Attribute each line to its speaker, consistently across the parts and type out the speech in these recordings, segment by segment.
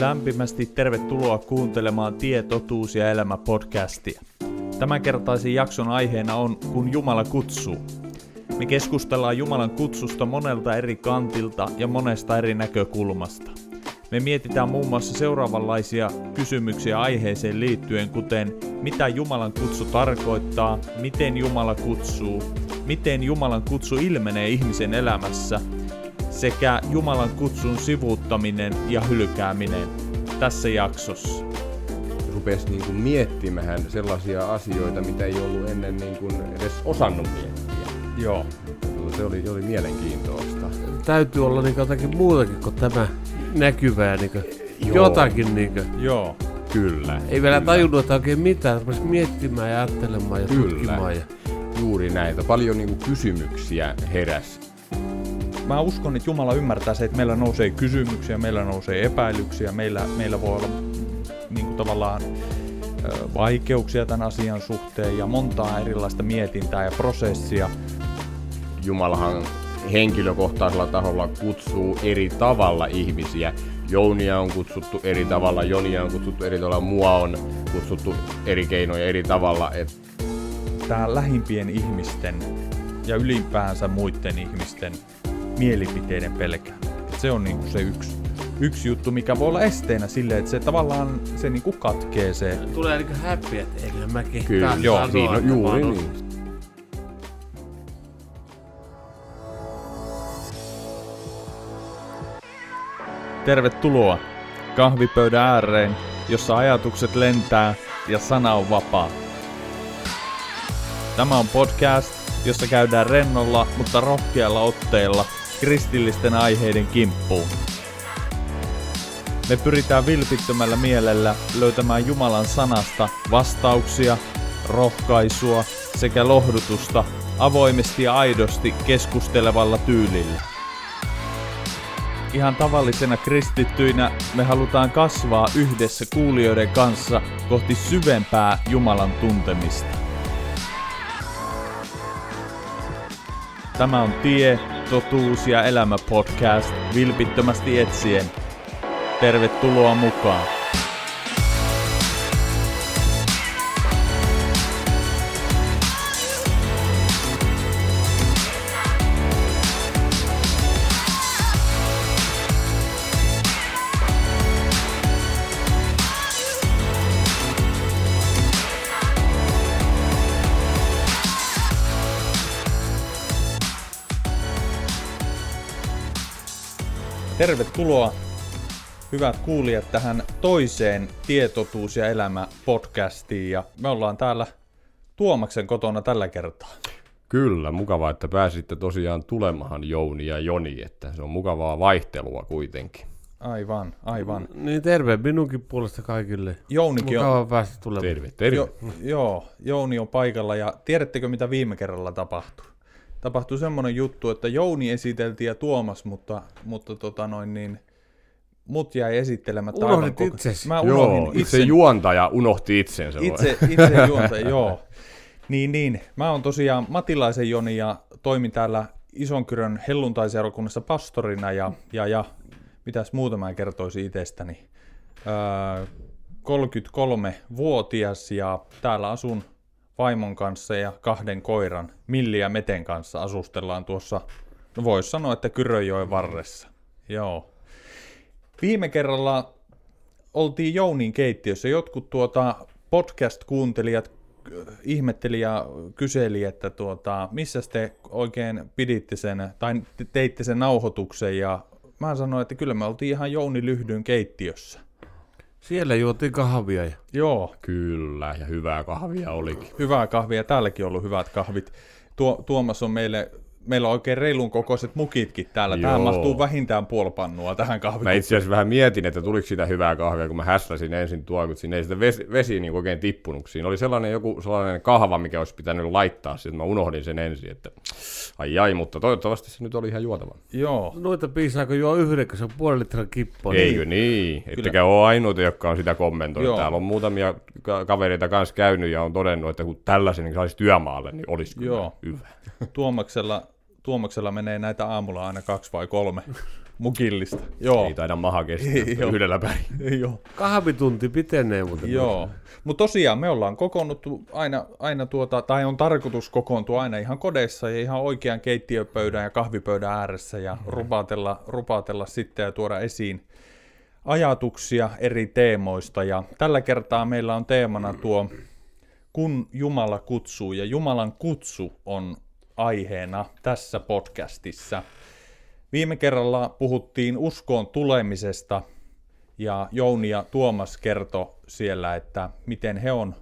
Speaker 1: Lämpimästi tervetuloa kuuntelemaan Tie, totuus ja elämä podcastia. Tämänkertaisen jakson aiheena on Kun Jumala kutsuu. Me keskustellaan Jumalan kutsusta monelta eri kantilta ja monesta eri näkökulmasta. Me mietitään muun muassa seuraavanlaisia kysymyksiä aiheeseen liittyen, kuten mitä Jumalan kutsu tarkoittaa, miten Jumala kutsuu, miten Jumalan kutsu ilmenee ihmisen elämässä sekä Jumalan kutsun sivuuttaminen ja hylkääminen tässä jaksossa.
Speaker 2: Rupesi niin kuin miettimään sellaisia asioita, mitä ei ollut ennen niin kuin edes osannut miettiä.
Speaker 1: Joo.
Speaker 2: Se oli, oli mielenkiintoista.
Speaker 3: Täytyy olla niin jotakin muutakin kuin tämä näkyvää, niin kuin
Speaker 2: Joo.
Speaker 3: jotakin. Niin kuin.
Speaker 1: Joo.
Speaker 2: Kyllä.
Speaker 3: Ei vielä
Speaker 2: kyllä.
Speaker 3: tajunnut, että oikein mitään. Rupesi miettimään ja ajattelemaan ja
Speaker 2: Kyllä.
Speaker 3: tutkimaan. Ja...
Speaker 2: Juuri näitä. Paljon niin kuin kysymyksiä heräs.
Speaker 1: Mä uskon, että Jumala ymmärtää se, että meillä nousee kysymyksiä, meillä nousee epäilyksiä, meillä, meillä voi olla niin kuin tavallaan vaikeuksia tämän asian suhteen ja montaa erilaista mietintää ja prosessia.
Speaker 2: Jumalahan henkilökohtaisella taholla kutsuu eri tavalla ihmisiä. Jounia on kutsuttu eri tavalla, Jonia on kutsuttu eri tavalla, mua on kutsuttu eri keinoja eri tavalla. Et
Speaker 1: Tämä lähimpien ihmisten ja ylipäänsä muiden ihmisten mielipiteiden pelkääminen. Et Se on niinku se yksi, yksi juttu, mikä voi olla esteenä sille, että se tavallaan se niinku katkee se.
Speaker 3: Tulee niin häppi, että en mä kehtaa
Speaker 2: kyllä,
Speaker 1: joo,
Speaker 2: on
Speaker 3: että
Speaker 2: juuri niin.
Speaker 1: Tervetuloa kahvipöydän ääreen, jossa ajatukset lentää ja sana on vapaa. Tämä on podcast, jossa käydään rennolla, mutta rohkealla otteella kristillisten aiheiden kimppuun. Me pyritään vilpittömällä mielellä löytämään Jumalan sanasta vastauksia, rohkaisua sekä lohdutusta avoimesti ja aidosti keskustelevalla tyylillä. Ihan tavallisena kristittyinä me halutaan kasvaa yhdessä kuulijoiden kanssa kohti syvempää Jumalan tuntemista. Tämä on Tie, totuus ja elämä podcast vilpittömästi etsien. Tervetuloa mukaan. Tervetuloa hyvät kuulijat tähän toiseen Tietotuus ja elämä podcastiin ja me ollaan täällä Tuomaksen kotona tällä kertaa.
Speaker 2: Kyllä, mukavaa, että pääsitte tosiaan tulemahan Jouni ja Joni, että se on mukavaa vaihtelua kuitenkin.
Speaker 1: Aivan, aivan.
Speaker 3: Niin terve minunkin puolesta kaikille.
Speaker 1: Jounikin on,
Speaker 3: Mukava päästä tulemaan.
Speaker 2: Terve, terve.
Speaker 1: jo, joo, Jouni on paikalla ja tiedättekö mitä viime kerralla tapahtui? Tapahtui semmoinen juttu, että Jouni esiteltiin ja Tuomas, mutta, mutta tota noin niin, mut jäi esittelemättä.
Speaker 3: Unohdit
Speaker 1: aivan koko-
Speaker 3: itsesi.
Speaker 1: Mä unohdin
Speaker 2: Joo, itse juontaja unohti itsensä.
Speaker 1: Itse, itse juonta, joo. Niin, niin. Mä oon tosiaan Matilaisen Joni ja toimin täällä Isonkyrön helluntaiseurakunnassa pastorina ja, ja, ja mitäs muuta mä kertoisin itsestäni. Öö, 33-vuotias ja täällä asun vaimon kanssa ja kahden koiran, Milli ja Meten kanssa asustellaan tuossa, no vois sanoa, että Kyrönjoen varressa. Joo. Viime kerralla oltiin Jounin keittiössä. Jotkut tuota podcast-kuuntelijat äh, ihmetteli ja kyseli, että tuota, missä te oikein piditte sen, tai te- teitte sen nauhoituksen, ja mä sanoin, että kyllä me oltiin ihan Jouni Lyhdyn keittiössä.
Speaker 3: Siellä juotiin kahvia. Ja...
Speaker 1: Joo,
Speaker 2: Kyllä, ja hyvää kahvia olikin.
Speaker 1: hyvää kahvia. Täälläkin on ollut hyvät kahvit. Tuo, Tuomas on meille, meillä on oikein reilun kokoiset mukitkin täällä. Tähän
Speaker 2: Joo.
Speaker 1: mahtuu vähintään puolpannua tähän
Speaker 2: Mä
Speaker 1: kahvikuppiin.
Speaker 2: itse asiassa vähän mietin, että tuliko sitä hyvää kahvia, kun mä häsläsin ensin tuo, kun siinä ei sitä vesi, vesi niin oikein tippunut. Siinä oli sellainen joku sellainen kahva, mikä olisi pitänyt laittaa, sitten mä unohdin sen ensin, että ai ai, mutta toivottavasti se nyt oli ihan juotava.
Speaker 1: Joo,
Speaker 3: Noita piisaako juo yhden, kun se on puoli litran kippo.
Speaker 2: Eikö niin? Ettekä ole ainoita, jotka on sitä kommentoinut.
Speaker 1: Joo.
Speaker 2: Täällä on muutamia ka- kavereita kanssa käynyt ja on todennut, että kun tällaisen niin saisi työmaalle, niin olisi kyllä
Speaker 1: Joo.
Speaker 2: hyvä.
Speaker 1: Tuomaksella, Tuomaksella menee näitä aamulla aina kaksi vai kolme mukillista. Joo.
Speaker 2: Ei taida maha kestää yhdellä päin.
Speaker 1: Joo.
Speaker 3: Kahvitunti pitenee muuten.
Speaker 1: Joo. Mutta tosiaan me ollaan kokoonnuttu aina, aina tuota, tai on tarkoitus kokoontua aina ihan kodeissa ja ihan oikean keittiöpöydän ja kahvipöydän ääressä ja rupatella, rupatella sitten ja tuoda esiin ajatuksia eri teemoista. Ja tällä kertaa meillä on teemana tuo kun Jumala kutsuu, ja Jumalan kutsu on aiheena tässä podcastissa. Viime kerralla puhuttiin uskoon tulemisesta, ja Jouni ja Tuomas kertoi siellä, että miten he on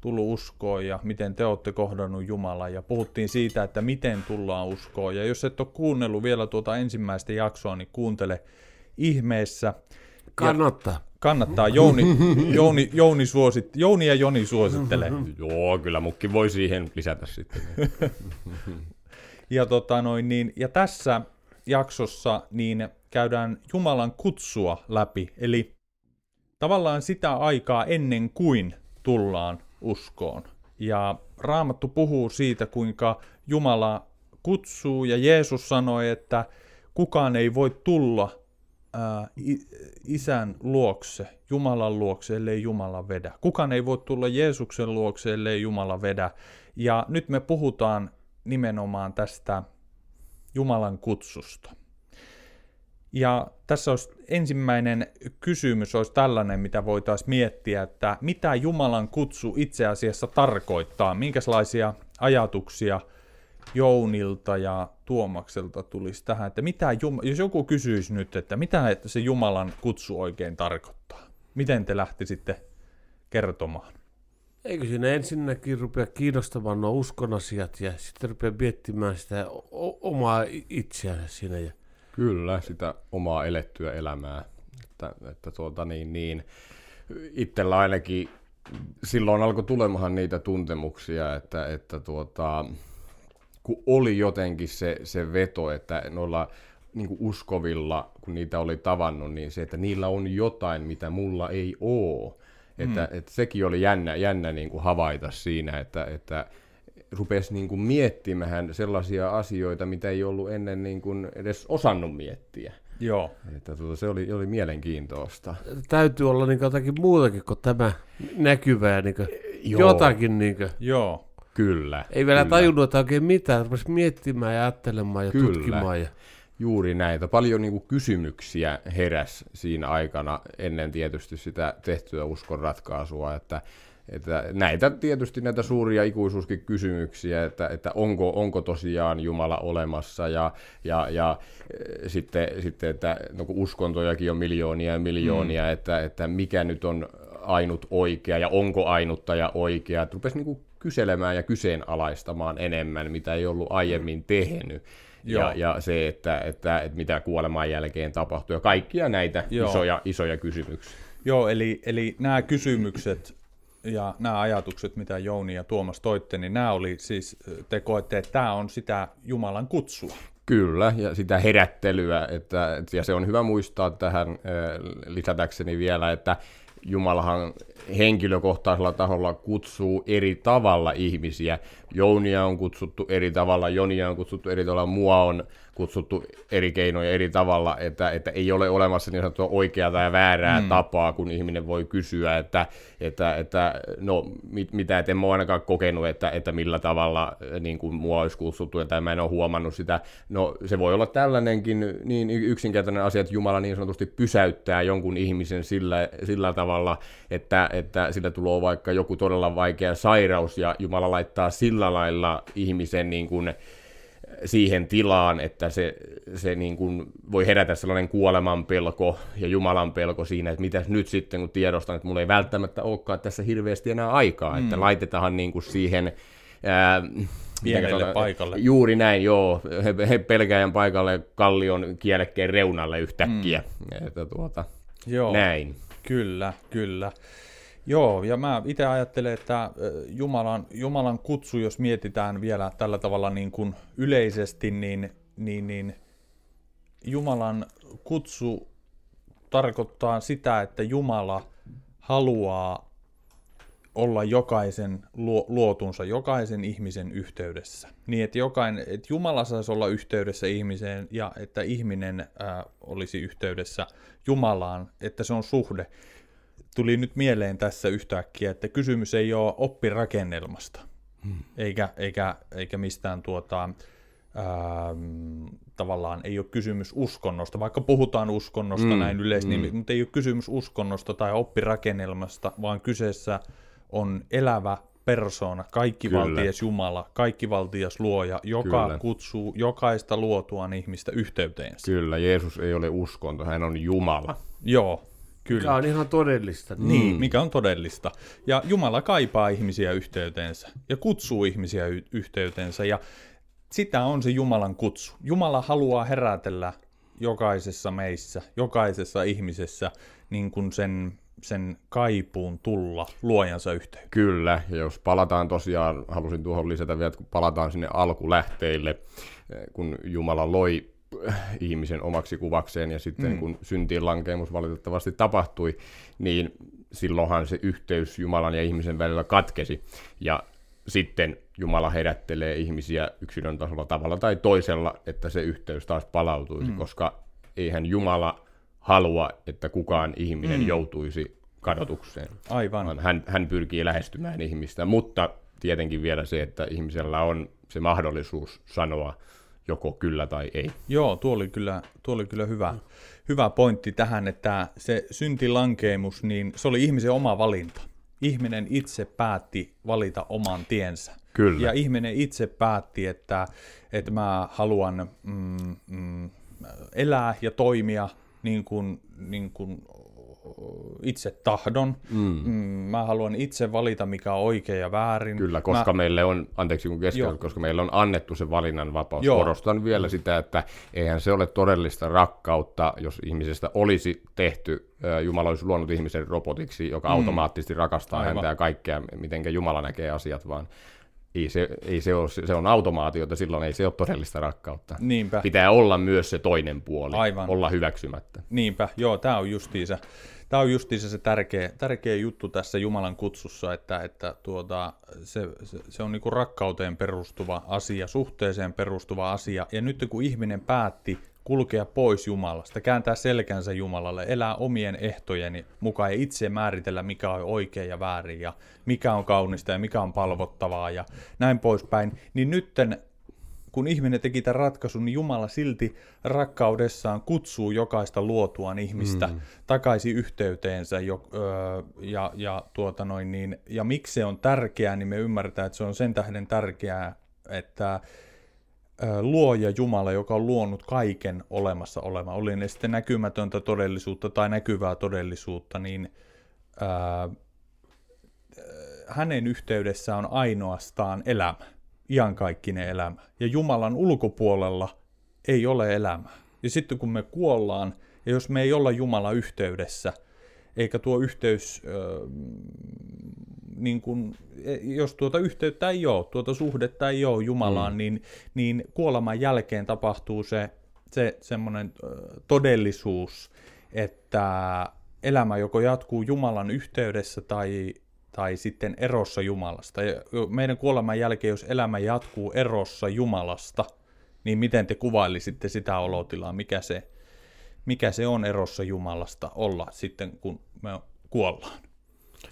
Speaker 1: tullut uskoon ja miten te olette kohdannut Jumalaa. Ja puhuttiin siitä, että miten tullaan uskoon. Ja jos et ole kuunnellut vielä tuota ensimmäistä jaksoa, niin kuuntele ihmeessä.
Speaker 3: Kannattaa.
Speaker 1: Kannattaa. Jouni, Jouni, Jouni, suosit, Jouni ja Joni suosittelee.
Speaker 2: Joo, kyllä mukki voi siihen lisätä sitten.
Speaker 1: Ja, tota noin, niin, ja tässä jaksossa niin käydään Jumalan kutsua läpi, eli tavallaan sitä aikaa ennen kuin tullaan uskoon. Ja Raamattu puhuu siitä, kuinka Jumala kutsuu, ja Jeesus sanoi, että kukaan ei voi tulla isän luokse, Jumalan luokse, ellei Jumala vedä. Kukaan ei voi tulla Jeesuksen luokse, ellei Jumala vedä. Ja nyt me puhutaan nimenomaan tästä Jumalan kutsusta. Ja tässä olisi ensimmäinen kysymys olisi tällainen, mitä voitaisiin miettiä, että mitä Jumalan kutsu itse asiassa tarkoittaa, minkälaisia ajatuksia Jounilta ja Tuomakselta tulisi tähän, että mitä Jum- jos joku kysyisi nyt, että mitä se Jumalan kutsu oikein tarkoittaa, miten te lähtisitte kertomaan?
Speaker 3: Eikö siinä ensinnäkin rupea kiinnostamaan nuo uskon asiat ja sitten rupea miettimään sitä o- omaa itseään siinä. Ja
Speaker 2: Kyllä, sitä omaa elettyä elämää. Että, että tuota niin, niin. Itsellä ainakin silloin alkoi tulemahan niitä tuntemuksia, että, että tuota, kun oli jotenkin se, se veto, että noilla niin uskovilla, kun niitä oli tavannut, niin se, että niillä on jotain, mitä mulla ei oo. Että, että sekin oli jännä, jännä niin kuin havaita siinä, että, että rupesi niin kuin miettimään sellaisia asioita, mitä ei ollut ennen niin kuin edes osannut miettiä.
Speaker 1: Joo,
Speaker 2: Että tuota, se oli, oli mielenkiintoista.
Speaker 3: täytyy olla niin jotakin muutakin kuin tämä näkyvää. Niin
Speaker 2: Joo.
Speaker 3: jotakin. Niin kuin.
Speaker 1: joo,
Speaker 2: Kyllä.
Speaker 3: Ei vielä
Speaker 2: kyllä.
Speaker 3: tajunnut, että oikein mitään. Rupesi miettimään ja ajattelemaan ja
Speaker 2: Kyllä.
Speaker 3: tutkimaan. Ja...
Speaker 2: Juuri näitä. Paljon niin kuin kysymyksiä heräs siinä aikana ennen tietysti sitä tehtyä uskon ratkaisua, että, että näitä tietysti näitä suuria ikuisuuskin kysymyksiä, että, että onko, onko tosiaan Jumala olemassa ja, ja, ja eh, sitten, sitten, että no kun uskontojakin on miljoonia ja miljoonia, mm. että, että mikä nyt on ainut oikea ja onko ainutta ja oikea. Rupesi niin kuin kyselemään ja kyseenalaistamaan enemmän, mitä ei ollut aiemmin tehnyt.
Speaker 1: Joo.
Speaker 2: Ja, ja se, että, että, että mitä kuoleman jälkeen tapahtuu ja kaikkia näitä
Speaker 1: Joo.
Speaker 2: isoja, isoja kysymyksiä.
Speaker 1: Joo, eli, eli nämä kysymykset ja nämä ajatukset, mitä Jouni ja Tuomas toitte, niin nämä oli siis, te koette, että tämä on sitä Jumalan kutsua.
Speaker 2: Kyllä, ja sitä herättelyä, että, ja se on hyvä muistaa tähän äh, lisätäkseni vielä, että Jumalahan henkilökohtaisella taholla kutsuu eri tavalla ihmisiä. Jounia on kutsuttu eri tavalla, Jonia on kutsuttu eri tavalla, mua on kutsuttu eri keinoja eri tavalla, että, että ei ole olemassa niin sanottua oikeaa ja väärää mm. tapaa, kun ihminen voi kysyä, että, että, että no mit, mitä, et en mä ainakaan kokenut, että, että millä tavalla äh, niin kuin mua olisi kutsuttu, että mä en ole huomannut sitä. No se voi olla tällainenkin niin yksinkertainen asia, että Jumala niin sanotusti pysäyttää jonkun ihmisen sillä, sillä tavalla, että, että sillä tulee vaikka joku todella vaikea sairaus ja Jumala laittaa sillä lailla ihmisen niin kuin siihen tilaan, että se, se niin kuin voi herätä sellainen kuoleman pelko ja Jumalan pelko siinä, että mitäs nyt sitten, kun tiedostan, että mulla ei välttämättä olekaan tässä hirveästi enää aikaa, mm. että laitetaan niin kuin siihen ää,
Speaker 1: Pienelle
Speaker 2: sanotaan,
Speaker 1: paikalle.
Speaker 2: Juuri näin, joo. He, he pelkääjän paikalle kallion kielekkeen reunalle yhtäkkiä. Mm. Että tuota,
Speaker 1: Joo,
Speaker 2: näin.
Speaker 1: kyllä, kyllä. Joo, ja mä itse ajattelen, että ö, Jumalan, Jumalan kutsu, jos mietitään vielä tällä tavalla niin kuin yleisesti, niin, niin, niin Jumalan kutsu tarkoittaa sitä, että Jumala haluaa olla jokaisen luo, luotunsa, jokaisen ihmisen yhteydessä. Niin, että, jokainen, että Jumala saisi olla yhteydessä ihmiseen ja että ihminen ää, olisi yhteydessä Jumalaan, että se on suhde. Tuli nyt mieleen tässä yhtäkkiä, että kysymys ei ole oppirakennelmasta, hmm. eikä, eikä, eikä mistään tuota, ähm, tavallaan ei ole kysymys uskonnosta, vaikka puhutaan uskonnosta mm, näin yleisesti, mm. mutta ei ole kysymys uskonnosta tai oppirakennelmasta, vaan kyseessä on elävä persoona, kaikkivaltias Jumala, kaikkivaltias luoja, joka Kyllä. kutsuu jokaista luotuaan ihmistä yhteyteensä.
Speaker 2: Kyllä, Jeesus ei ole uskonto, hän on Jumala.
Speaker 1: Joo, Kyllä.
Speaker 3: Mikä on ihan todellista.
Speaker 1: Niin, mm. mikä on todellista. Ja Jumala kaipaa ihmisiä yhteyteensä ja kutsuu ihmisiä y- yhteyteensä. Ja sitä on se Jumalan kutsu. Jumala haluaa herätellä jokaisessa meissä, jokaisessa ihmisessä niin kuin sen, sen kaipuun tulla luojansa yhteen.
Speaker 2: Kyllä, ja jos palataan tosiaan, halusin tuohon lisätä vielä, että kun palataan sinne alkulähteille, eh, kun Jumala loi ihmisen omaksi kuvakseen ja sitten mm. kun syntiin lankeemus valitettavasti tapahtui, niin silloinhan se yhteys Jumalan ja ihmisen välillä katkesi. Ja sitten Jumala herättelee ihmisiä yksilön tasolla tavalla tai toisella, että se yhteys taas palautuisi, mm. koska eihän Jumala halua, että kukaan ihminen mm. joutuisi kadotukseen.
Speaker 1: Aivan.
Speaker 2: Hän, hän pyrkii lähestymään ihmistä, mutta tietenkin vielä se, että ihmisellä on se mahdollisuus sanoa joko kyllä tai ei.
Speaker 1: Joo, tuo oli kyllä, tuo oli kyllä hyvä, hyvä pointti tähän, että se syntilankeemus, niin se oli ihmisen oma valinta ihminen itse päätti valita oman tiensä.
Speaker 2: Kyllä.
Speaker 1: Ja ihminen itse päätti, että, että mä haluan mm, mm, elää ja toimia niin kuin, niin kuin itse tahdon. Mm. Mm, mä haluan itse valita, mikä on oikein ja väärin.
Speaker 2: Kyllä, koska mä... meille on, anteeksi kun keskellä, koska meille on annettu se valinnan vapaus. Joo. Korostan vielä sitä, että eihän se ole todellista rakkautta, jos ihmisestä olisi tehty, Jumala olisi luonut ihmisen robotiksi, joka mm. automaattisesti rakastaa Aivan. häntä ja kaikkea, miten Jumala näkee asiat, vaan ei se, ei se, ole, se on automaatiota, silloin ei se ole todellista rakkautta.
Speaker 1: Niinpä.
Speaker 2: Pitää olla myös se toinen puoli,
Speaker 1: Aivan.
Speaker 2: olla hyväksymättä.
Speaker 1: Niinpä, joo, tämä on justiinsa tämä on justiinsa se tärkeä, tärkeä juttu tässä Jumalan kutsussa, että, että tuota, se, se, se on niinku rakkauteen perustuva asia, suhteeseen perustuva asia. Ja nyt kun ihminen päätti kulkea pois Jumalasta, kääntää selkänsä Jumalalle, elää omien ehtojeni mukaan ja itse määritellä, mikä on oikein ja väärin ja mikä on kaunista ja mikä on palvottavaa ja näin poispäin, niin nytten kun ihminen teki tämän ratkaisun, niin Jumala silti rakkaudessaan kutsuu jokaista luotuaan ihmistä mm. takaisin yhteyteensä. Jo, ö, ja, ja, tuota noin, niin, ja miksi se on tärkeää, niin me ymmärretään, että se on sen tähden tärkeää, että luoja Jumala, joka on luonut kaiken olemassa oleva, oli ne sitten näkymätöntä todellisuutta tai näkyvää todellisuutta, niin ö, hänen yhteydessään on ainoastaan elämä iankaikkinen elämä. Ja Jumalan ulkopuolella ei ole elämää. Ja sitten kun me kuollaan, ja jos me ei olla Jumala yhteydessä, eikä tuo yhteys, niin kun, e, jos tuota yhteyttä ei ole, tuota suhdetta ei ole Jumalaan, mm. niin, niin kuoleman jälkeen tapahtuu se, se semmoinen todellisuus, että elämä joko jatkuu Jumalan yhteydessä tai tai sitten erossa Jumalasta. Ja meidän kuoleman jälkeen, jos elämä jatkuu erossa Jumalasta, niin miten te kuvailisitte sitä olotilaa, mikä se, mikä se on erossa Jumalasta olla sitten, kun me kuollaan?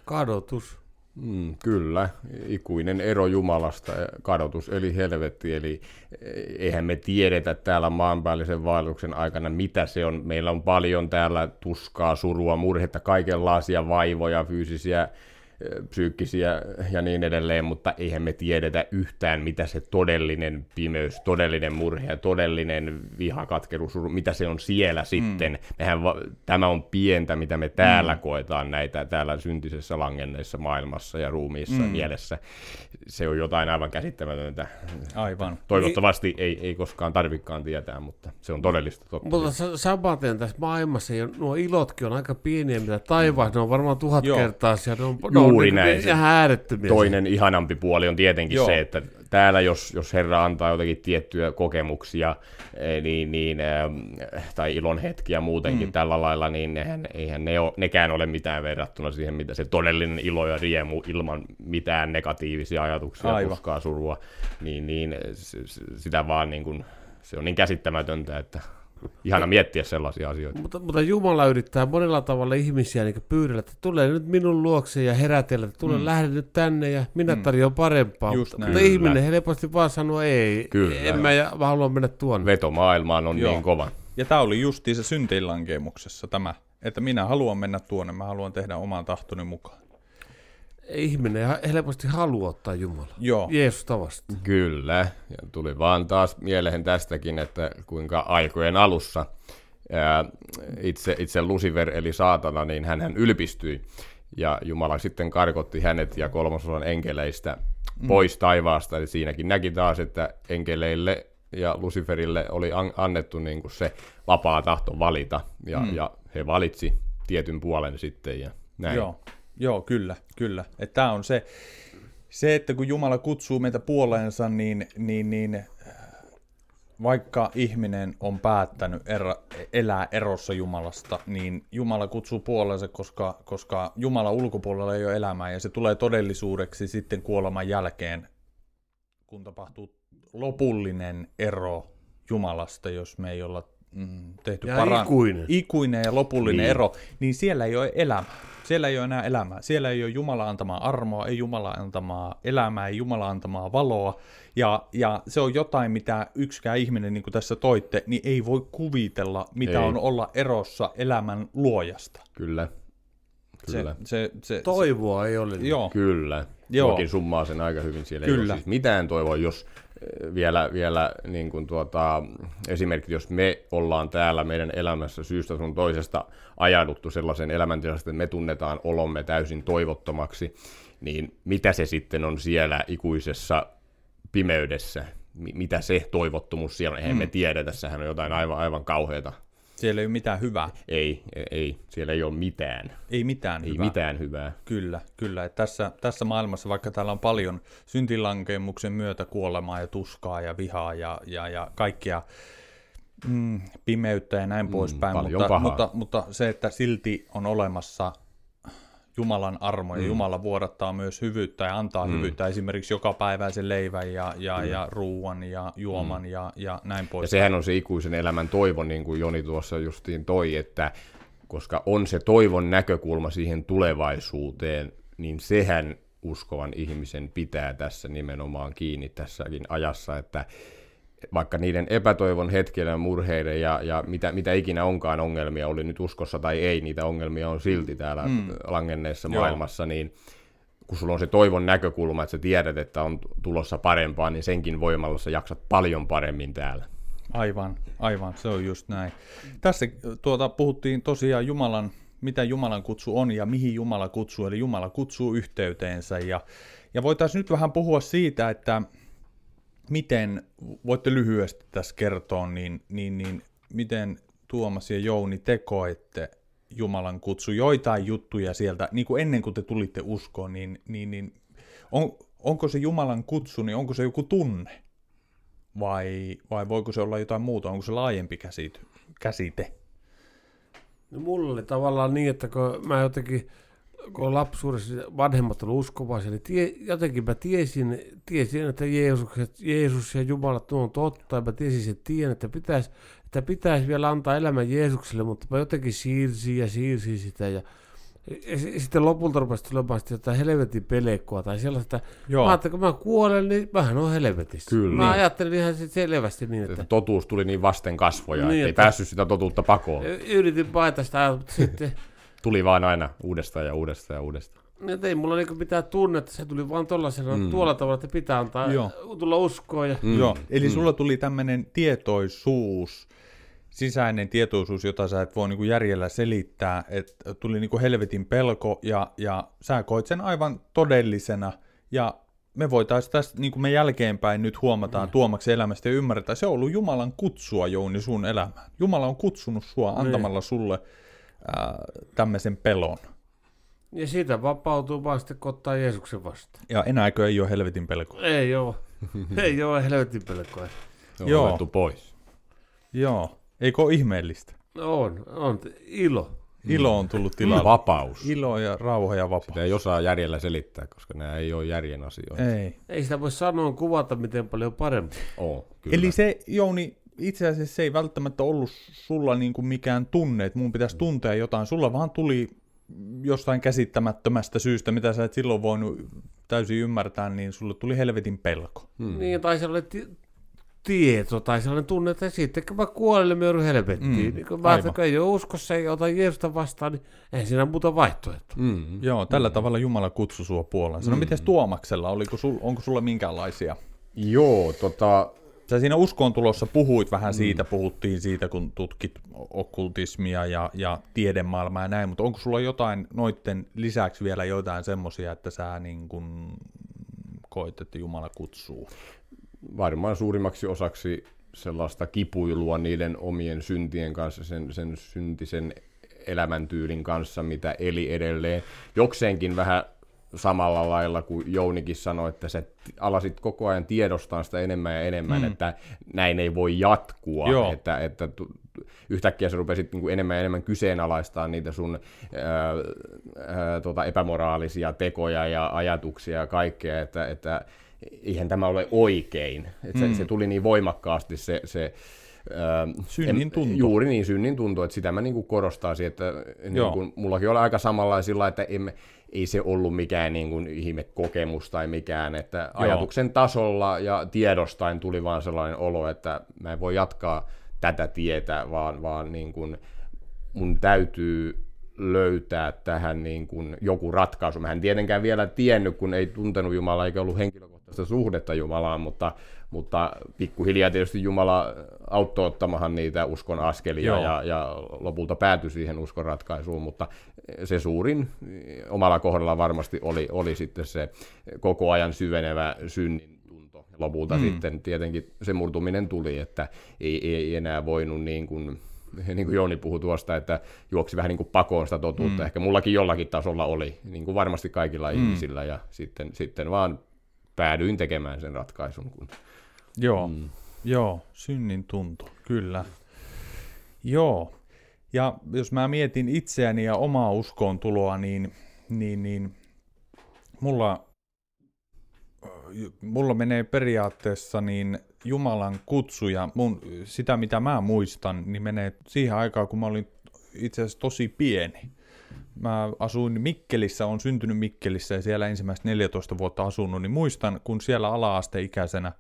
Speaker 3: Kadotus.
Speaker 2: Mm, kyllä, ikuinen ero Jumalasta, kadotus eli helvetti, eli eihän me tiedetä täällä maanpäällisen vaelluksen aikana, mitä se on. Meillä on paljon täällä tuskaa, surua, murhetta, kaikenlaisia vaivoja, fyysisiä psyykkisiä ja niin edelleen, mutta eihän me tiedetä yhtään, mitä se todellinen pimeys, todellinen murhe ja todellinen vihakatkeruus, mitä se on siellä mm. sitten. Mehän va- tämä on pientä, mitä me täällä mm. koetaan näitä täällä syntisessä langenneissa maailmassa ja ruumiissa mm. mielessä. Se on jotain aivan käsittämätöntä.
Speaker 1: Aivan.
Speaker 2: Toivottavasti ei, ei koskaan tarvikaan tietää, mutta se on todellista totta.
Speaker 3: Mutta samaten tässä maailmassa, ja nuo ilotkin on aika pieniä, mitä taivaan, mm. ne on varmaan tuhat Joo. kertaa siellä, ne on, ne
Speaker 2: juuri
Speaker 3: niin
Speaker 2: näin. Se
Speaker 3: Ihan äärettömiä.
Speaker 2: toinen ihanampi puoli on tietenkin
Speaker 1: Joo.
Speaker 2: se, että täällä jos, jos Herra antaa jotakin tiettyjä kokemuksia eh, niin, niin, eh, tai ilon hetkiä muutenkin mm. tällä lailla, niin nehän, eihän ne ole, nekään ole mitään verrattuna siihen, mitä se todellinen ilo ja riemu ilman mitään negatiivisia ajatuksia,
Speaker 1: Aivan.
Speaker 2: tuskaa, surua, niin, niin sitä vaan niin kuin, se on niin käsittämätöntä, että ihana miettiä sellaisia asioita.
Speaker 3: Mutta, mutta Jumala yrittää monella tavalla ihmisiä niin pyydellä, että tule nyt minun luokse ja herätellä, että tule mm. lähde nyt tänne ja minä tarjoan parempaa.
Speaker 1: Just
Speaker 3: mutta,
Speaker 1: näin.
Speaker 3: mutta
Speaker 2: Kyllä.
Speaker 3: ihminen helposti vaan sanoo ei,
Speaker 2: Kyllä.
Speaker 3: en mä, ja, mä haluan mennä tuonne.
Speaker 2: Veto maailmaan on
Speaker 1: Joo.
Speaker 2: niin kova.
Speaker 1: Ja tämä oli justiinsa syntilankemuksessa tämä, että minä haluan mennä tuonne, mä haluan tehdä oman tahtoni mukaan.
Speaker 3: Ihminen helposti haluaa ottaa Jumala.
Speaker 1: Joo.
Speaker 3: Jeesusta vastaan.
Speaker 2: Kyllä, ja tuli vaan taas mieleen tästäkin, että kuinka aikojen alussa ää, itse, itse Lucifer eli saatana, niin hän ylpistyi. Ja Jumala sitten karkotti hänet ja kolmasosan enkeleistä pois taivaasta. Eli siinäkin näki taas, että enkeleille ja Luciferille oli an- annettu niin kuin se vapaa tahto valita. Ja, mm. ja he valitsi tietyn puolen sitten ja näin.
Speaker 1: Joo, joo kyllä, kyllä. Tämä on se, se, että kun Jumala kutsuu meitä puoleensa, niin, niin, niin äh, vaikka ihminen on päättänyt erä, elää erossa Jumalasta, niin Jumala kutsuu puoleensa, koska, koska Jumala ulkopuolella ei ole elämää, ja se tulee todellisuudeksi sitten kuoleman jälkeen, kun tapahtuu lopullinen ero Jumalasta, jos me ei olla mm, tehty
Speaker 3: Ja
Speaker 1: paran-
Speaker 3: ikuinen.
Speaker 1: ikuinen ja lopullinen
Speaker 2: Niin.
Speaker 1: ero, niin siellä ei ole elämää. Siellä ei ole enää elämää. Siellä ei ole Jumala antamaa armoa, ei Jumala antamaa elämää, ei Jumala antamaa valoa. Ja, ja se on jotain, mitä yksikään ihminen, niin kuin tässä toitte, niin ei voi kuvitella, mitä
Speaker 2: Ei.
Speaker 1: on olla erossa elämän luojasta.
Speaker 2: Kyllä. Kyllä.
Speaker 1: Se, se, se,
Speaker 3: Toivoa ei ole.
Speaker 1: se, joo,
Speaker 2: Kyllä.
Speaker 1: Joo.
Speaker 2: Jokin summaa sen aika hyvin. Siellä ei
Speaker 1: Kyllä.
Speaker 2: ole siis mitään toivoa, jos vielä, vielä niin kuin tuota, esimerkiksi jos me ollaan täällä meidän elämässä syystä sun toisesta ajauduttu sellaisen elämäntilasta, että me tunnetaan olomme täysin toivottomaksi, niin mitä se sitten on siellä ikuisessa pimeydessä? Mi- mitä se toivottomuus siellä on? Eihän mm. me tiedetä, sehän on jotain aivan, aivan kauheata.
Speaker 1: Siellä ei ole mitään hyvää.
Speaker 2: Ei, ei, siellä ei ole mitään.
Speaker 1: Ei mitään
Speaker 2: Ei
Speaker 1: hyvää.
Speaker 2: mitään hyvää.
Speaker 1: Kyllä, kyllä. Et tässä, tässä maailmassa, vaikka täällä on paljon syntilankemuksen myötä kuolemaa ja tuskaa ja vihaa ja, ja, ja kaikkea mm, pimeyttä ja näin mm, poispäin, mutta,
Speaker 2: pahaa.
Speaker 1: mutta, mutta se, että silti on olemassa Jumalan armo ja
Speaker 2: Mm.
Speaker 1: Jumala vuodattaa myös hyvyyttä ja antaa mm. hyvyyttä, esimerkiksi joka päiväisen leivän ja, ja, ja ruuan ja juoman mm. ja, ja näin
Speaker 2: Ja
Speaker 1: poispäin.
Speaker 2: sehän on se ikuisen elämän toivo, niin kuin Joni tuossa justiin toi, että koska on se toivon näkökulma siihen tulevaisuuteen, niin sehän uskovan ihmisen pitää tässä nimenomaan kiinni tässäkin ajassa, että vaikka niiden epätoivon hetkellä murheiden ja, ja mitä, mitä ikinä onkaan ongelmia, oli nyt uskossa tai ei, niitä ongelmia on silti täällä mm. langenneessa
Speaker 1: Joo.
Speaker 2: maailmassa, niin kun sulla on se toivon näkökulma, että sä tiedät, että on tulossa parempaa, niin senkin voimalla sä jaksat paljon paremmin täällä.
Speaker 1: Aivan, aivan, se on just näin. Tässä tuota, puhuttiin tosiaan Jumalan, mitä Jumalan kutsu on ja mihin Jumala kutsuu, eli Jumala kutsuu yhteyteensä. Ja, ja voitaisiin nyt vähän puhua siitä, että miten, voitte lyhyesti tässä kertoa, niin, niin, niin miten Tuomas ja Jouni te koette Jumalan kutsu, joitain juttuja sieltä, niin kuin ennen kuin te tulitte uskoon, niin, niin, niin on, onko se Jumalan kutsu, niin onko se joku tunne? vai, vai voiko se olla jotain muuta? Onko se laajempi käsite? käsite?
Speaker 3: No, mulla oli tavallaan niin, että kun mä jotenkin, kun lapsuudessa vanhemmat oli uskovaisia, niin tie, jotenkin mä tiesin, tiesin että Jeesus, Jeesus ja Jumala tuo on totta, ja mä tiesin sen tien, että pitäisi, että pitäisi vielä antaa elämän Jeesukselle, mutta mä jotenkin siirsin ja siirsin sitä, ja ja s- sitten lopulta rupesi tulemaan sitten jotain helvetin pelekkoa tai sellaista.
Speaker 1: Joo.
Speaker 3: Mä ajattelin, kun mä kuolen, niin mähän on helvetissä.
Speaker 2: Kyllä.
Speaker 3: Mä
Speaker 2: Niin.
Speaker 3: ajattelin ihan sit selvästi niin, että
Speaker 2: Että totuus tuli niin vasten kasvoja,
Speaker 3: Niin,
Speaker 2: niin,
Speaker 3: että-
Speaker 2: päässyt sitä totuutta pakoon.
Speaker 3: yritin paeta sitä, mutta sitten
Speaker 2: Tuli vaan aina uudestaan ja uudestaan ja uudestaan.
Speaker 3: Niin, ei mulla niinku mitään tunnetta, se tuli vaan tollasena mm. tuolla tavalla, että pitää antaa
Speaker 1: Joo.
Speaker 3: tulla uskoon. Ja...
Speaker 1: Mm. Joo, eli mm. sulla tuli tämmöinen tietoisuus, sisäinen tietoisuus, jota sä et voi niinku järjellä selittää, että tuli niinku helvetin pelko ja, ja sä koit sen aivan todellisena ja me voitaisiin tästä, niin kuin me jälkeenpäin nyt huomataan mm. Tuomaksi elämästä ja ymmärretään, se on ollut Jumalan kutsua, Jouni, sun elämään. Jumala on kutsunut sua antamalla sulle ää, tämmöisen pelon.
Speaker 3: Ja siitä vapautuu vaan sitten, kun ottaa Jeesuksen vastaan.
Speaker 1: Ja enääkö ei ole helvetin pelko?
Speaker 3: Ei oo. ei oo helvetin pelkoa.
Speaker 2: Se on
Speaker 1: Joo.
Speaker 2: otettu pois.
Speaker 1: Joo. Eikö ole ihmeellistä?
Speaker 3: No on, on. Ilo.
Speaker 1: Ilo on tullut tilalle.
Speaker 2: Vapaus.
Speaker 1: Ilo ja rauha ja vapaus.
Speaker 2: Sitä ei osaa järjellä selittää, koska nämä ei ole järjen asioita.
Speaker 1: Ei.
Speaker 3: Ei sitä voi sanoa kuvata, miten paljon parempi.
Speaker 2: Oo, kyllä.
Speaker 1: Eli se, Jouni, itse asiassa se ei välttämättä ollut sulla niin kuin mikään tunne, että mun pitäisi tuntea jotain. Sulla vaan tuli jostain käsittämättömästä syystä, mitä sä et silloin voinut täysin ymmärtää, niin sulle tuli helvetin pelko.
Speaker 3: Hmm. Niin, tai sellainen ti- tieto tai sellainen tunne, että sitten kun mä kuolen, mä joudun helvettiin.
Speaker 1: Mm,
Speaker 3: Mm, niin kun mä ajattelin, kun ei ole uskossa eikä ota Jeesusta vastaan, niin ei siinä muuta vaihtoehtoa.
Speaker 2: Mm.
Speaker 1: Joo, tällä tavalla Jumala kutsui sua puolensa. No miten Tuomaksella, oliko sul, onko sulla minkäänlaisia?
Speaker 2: Joo, tota,
Speaker 1: Sä siinä uskoon tulossa puhuit vähän siitä, puhuttiin siitä, kun tutkit okkultismia ja, ja tiedemaailmaa ja näin, mutta onko sulla jotain noitten lisäksi vielä jotain semmosia, että sä niin kun koet, että Jumala kutsuu?
Speaker 2: varmaan suurimmaksi osaksi sellaista kipuilua niiden omien syntien kanssa, sen, sen syntisen elämäntyylin kanssa, mitä eli edelleen. Jokseenkin vähän samalla lailla kuin Jounikin sanoi, että sä alasit koko ajan tiedostaa sitä enemmän ja enemmän, mm. että näin ei voi jatkua,
Speaker 1: Joo.
Speaker 2: että, että yhtäkkiä sä rupesit niin kuin enemmän ja enemmän kyseenalaistaa niitä sun ää, ää, tota epämoraalisia tekoja ja ajatuksia ja kaikkea, että, että eihän tämä ole oikein. Että se, se tuli niin voimakkaasti se, se
Speaker 1: Synnin
Speaker 2: em-
Speaker 1: tunto.
Speaker 2: Juuri niin, synnin tunto, että sitä mä niin kuin korostaisin, että niin kuin, mullakin oli aika samanlaisilla, että emme, ei se ollut mikään niin kuin ihmekokemus tai mikään, että
Speaker 1: Joo.
Speaker 2: ajatuksen tasolla ja tiedostain tuli vaan sellainen olo, että mä en voi jatkaa tätä tietä, vaan, vaan niin kuin mun täytyy löytää tähän niin kuin joku ratkaisu. Mä en tietenkään vielä tiennyt, kun ei tuntenut Jumalaa eikä ollut henkilökohtaista suhdetta Jumalaan, mutta, mutta pikkuhiljaa tietysti Jumala auttoi ottamahan niitä uskon askelia
Speaker 1: Joo.
Speaker 2: ja, ja lopulta päätyi siihen uskon ratkaisuun, mutta se suurin omalla kohdalla varmasti oli, oli sitten se koko ajan syvenevä synnin tunto. Lopulta mm. sitten tietenkin se murtuminen tuli, että ei, ei enää voinut niin kuin niin kuin Jouni puhui tuosta, että juoksi vähän niin kuin pakoon sitä totuutta. Mm. Ehkä mullakin jollakin tasolla oli, niin kuin varmasti kaikilla mm. ihmisillä, ja sitten, sitten vaan päädyin tekemään sen ratkaisun. Kun...
Speaker 1: Joo, mm. joo, synnin tunto, kyllä. Joo, ja jos mä mietin itseäni ja omaa uskoon tuloa, niin, niin, niin mulla, mulla menee periaatteessa niin Jumalan kutsu ja mun, sitä mitä mä muistan, niin menee siihen aikaan, kun mä olin itse asiassa tosi pieni. Mä asuin Mikkelissä, on syntynyt Mikkelissä ja siellä ensimmäiset 14 vuotta asunut, niin muistan, kun siellä ala-asteikäisenä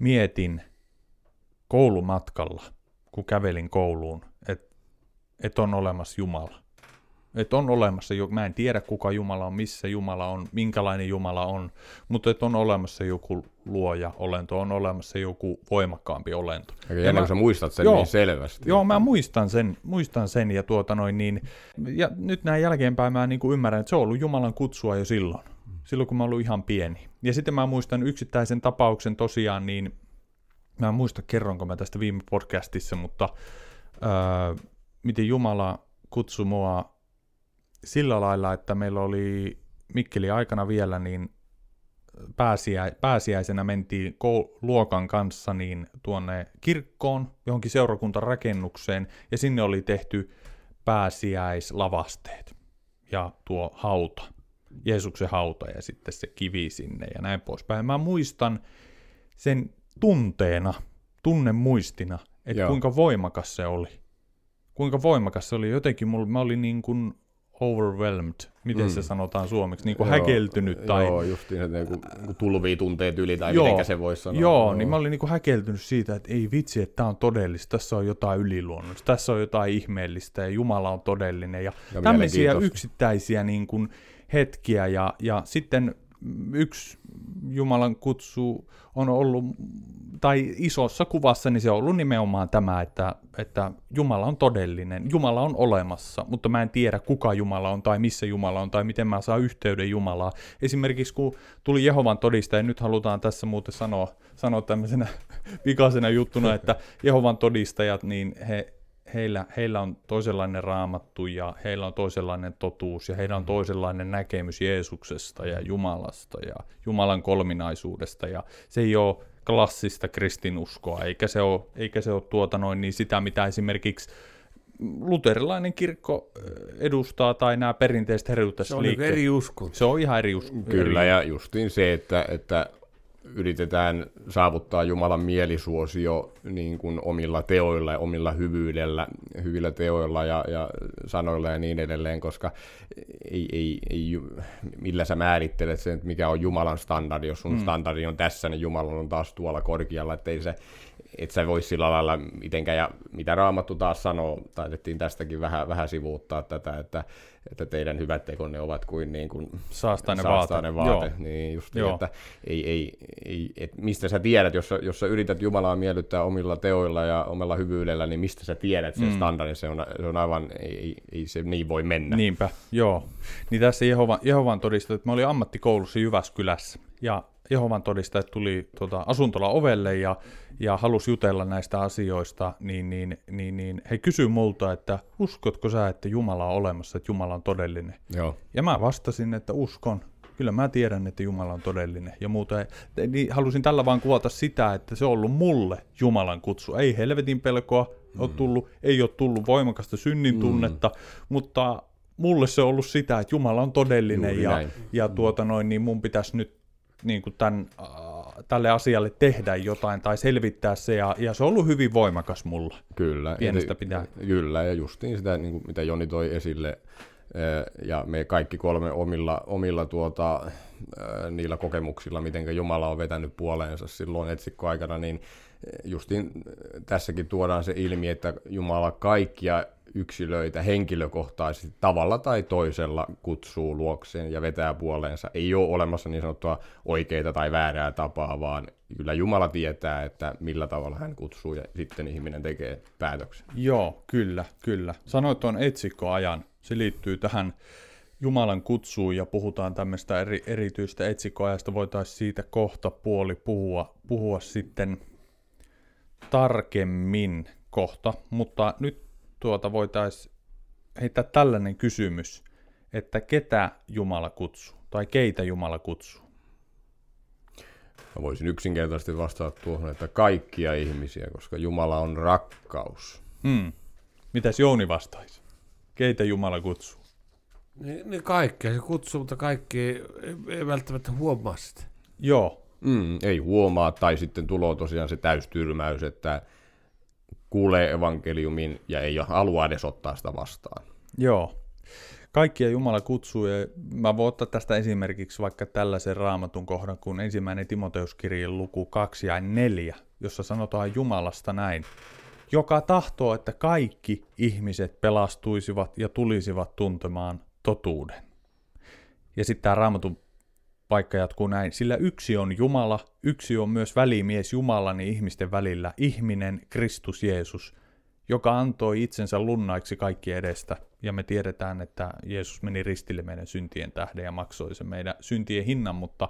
Speaker 1: mietin koulumatkalla, kun kävelin kouluun, että et on olemassa Jumala. Että on olemassa, jo- mä en tiedä kuka Jumala on, missä Jumala on, minkälainen Jumala on, mutta että on olemassa joku luoja olento, on olemassa joku voimakkaampi olento.
Speaker 2: Aika
Speaker 1: Ja
Speaker 2: jännä,
Speaker 1: mä-
Speaker 2: kun sä muistat sen
Speaker 1: Joo.
Speaker 2: niin selvästi.
Speaker 1: Joo, mä muistan sen, muistan sen ja tuota noin niin, ja nyt näin jälkeenpäin mä niin kuin ymmärrän, että se on ollut Jumalan kutsua jo silloin, silloin kun mä ollut ihan pieni. Ja sitten mä muistan yksittäisen tapauksen tosiaan, niin mä en muista kerronko mä tästä viime podcastissa, mutta öö, miten Jumala kutsui mua sillä lailla, että meillä oli Mikkeli aikana vielä, niin pääsiä, pääsiäisenä mentiin kou- luokan kanssa niin tuonne kirkkoon, johonkin seurakuntarakennukseen, ja sinne oli tehty pääsiäislavasteet ja tuo hauta, Jeesuksen hauta ja sitten se kivi sinne ja näin poispäin. Mä muistan sen tunteena, tunnemuistina, että
Speaker 2: Joo.
Speaker 1: kuinka voimakas se oli. Kuinka voimakas se oli. Jotenkin mulla, mä olin niin kuin overwhelmed, miten mm. se sanotaan suomeksi, niin kuin
Speaker 2: Joo,
Speaker 1: häkeltynyt tai...
Speaker 2: Joo, justiin, että niin kuin tulvii tunteet yli, tai
Speaker 1: Joo,
Speaker 2: mitenkä se voisi sanoa.
Speaker 1: Joo, niin mä olin niinku häkeltynyt siitä, että ei vitsi, että tämä on todellista, tässä on jotain yliluonnollista, tässä on jotain ihmeellistä ja Jumala on todellinen ja,
Speaker 2: Ja
Speaker 1: tämmöisiä yksittäisiä niin kuin hetkiä ja, ja sitten yksi Jumalan kutsu on ollut, tai isossa kuvassa, niin se on ollut nimenomaan tämä, että, että Jumala on todellinen, Jumala on olemassa, mutta mä en tiedä kuka Jumala on tai missä Jumala on tai miten mä saan yhteyden Jumalaa. Esimerkiksi kun tuli Jehovan todistaja, nyt halutaan tässä muuten sanoa, sanoa tämmöisenä pikaisena juttuna, että Jehovan todistajat, niin he, heillä, heillä on toisenlainen raamattu ja heillä on toisenlainen totuus ja heillä on toisenlainen näkemys Jeesuksesta ja Jumalasta ja Jumalan kolminaisuudesta ja se ei ole klassista kristinuskoa, eikä se ole, eikä se ole tuota noin, niin sitä, mitä esimerkiksi luterilainen kirkko edustaa tai nämä perinteiset
Speaker 3: Se on niin eri usko.
Speaker 1: Se on ihan eri usko.
Speaker 2: Kyllä, ja justiin se, että, että yritetään saavuttaa Jumalan mielisuosio niin kuin omilla teoilla ja omilla hyvyydellä, hyvillä teoilla ja, ja sanoilla ja niin edelleen, koska ei, ei, ei, millä sä määrittelet sen, että mikä on Jumalan standardi, jos sun mm. standardi on tässä, niin Jumala on taas tuolla korkealla, että ei se, et sä voi sillä lailla mitenkään, ja mitä Raamattu taas sanoo, taitettiin tästäkin vähän, vähän sivuuttaa tätä, että, että teidän hyvät tekonne ovat kuin, niin kuin
Speaker 1: saastainen,
Speaker 2: saastainen
Speaker 1: vaate.
Speaker 2: vaate. Niin just niin, että ei, ei, ei, et mistä sä tiedät, jos, jos sä yrität Jumalaa miellyttää omilla teoilla ja omalla hyvyydellä, niin mistä sä tiedät sen mm. standardin, se on, se on aivan, ei, ei se niin voi mennä.
Speaker 1: Niinpä, joo. Niin tässä Jehovan, Jehovan todistajat, että mä olin ammattikoulussa Jyväskylässä, ja Jehovan todistajat tuli tuota, asuntola ovelle ja, ja halusi jutella näistä asioista, niin, niin, niin, niin he kysyivät multa, että uskotko sä, että Jumala on olemassa, että Jumala on todellinen?
Speaker 2: Joo.
Speaker 1: Ja mä vastasin, että uskon. Kyllä mä tiedän, että Jumala on todellinen. Ja muuta, niin halusin tällä vaan kuvata sitä, että se on ollut mulle Jumalan kutsu. Ei helvetin pelkoa mm. ole tullut, ei ole tullut voimakasta synnin mm. tunnetta, mm. mutta mulle se on ollut sitä, että Jumala on todellinen Juuri ja, näin. ja tuota noin, niin mun pitäisi nyt niin kuin tämän, tälle asialle tehdä jotain tai selvittää se, ja, ja se on ollut hyvin voimakas mulla.
Speaker 2: Kyllä.
Speaker 1: Pienestä pitää.
Speaker 2: Kyllä, ja justiin sitä, niin kuin, mitä Joni toi esille, ja me kaikki kolme omilla, omilla tuota, niillä kokemuksilla, miten Jumala on vetänyt puoleensa silloin etsikkoaikana, niin justiin tässäkin tuodaan se ilmi, että Jumala kaikkia yksilöitä henkilökohtaisesti tavalla tai toisella kutsuu luokseen ja vetää puoleensa. Ei ole olemassa niin sanottua oikeita tai väärää tapaa, vaan kyllä Jumala tietää, että millä tavalla hän kutsuu ja sitten ihminen tekee päätöksen.
Speaker 1: Joo, kyllä, kyllä. Sanoit tuon etsikkoajan. Se liittyy tähän Jumalan kutsuun ja puhutaan tämmöistä eri, erityistä etsikkoajasta. Voitaisiin siitä kohta puoli puhua, puhua sitten tarkemmin kohta, mutta nyt tuota voitaisiin heittää tällainen kysymys, että ketä Jumala kutsuu tai keitä Jumala kutsuu?
Speaker 2: Mä voisin yksinkertaisesti vastata tuohon, että kaikkia ihmisiä, koska Jumala on rakkaus.
Speaker 1: Hmm. Mitäs Jouni vastaisi? Keitä Jumala kutsuu?
Speaker 3: Niin, niin kaikkea se kutsuu, mutta kaikki ei, ei välttämättä huomaa sitä.
Speaker 1: Joo.
Speaker 2: Mm, ei huomaa, tai sitten tulee tosiaan se täystyrmäys, että kuulee evankeliumin ja ei halua edes ottaa sitä vastaan.
Speaker 1: Joo. Kaikkia Jumala kutsuu, ja mä voin ottaa tästä esimerkiksi vaikka tällaisen raamatun kohdan kuin ensimmäinen Timoteuskirjan luku 2 ja 4, jossa sanotaan Jumalasta näin. Joka tahtoo, että kaikki ihmiset pelastuisivat ja tulisivat tuntemaan totuuden. Ja sitten tämä raamatun paikka jatkuu näin, sillä yksi on Jumala, yksi on myös välimies Jumalan ja ihmisten välillä, ihminen Kristus Jeesus, joka antoi itsensä lunnaiksi kaikki edestä. Ja me tiedetään, että Jeesus meni ristille meidän syntien tähden ja maksoi sen meidän syntien hinnan, mutta,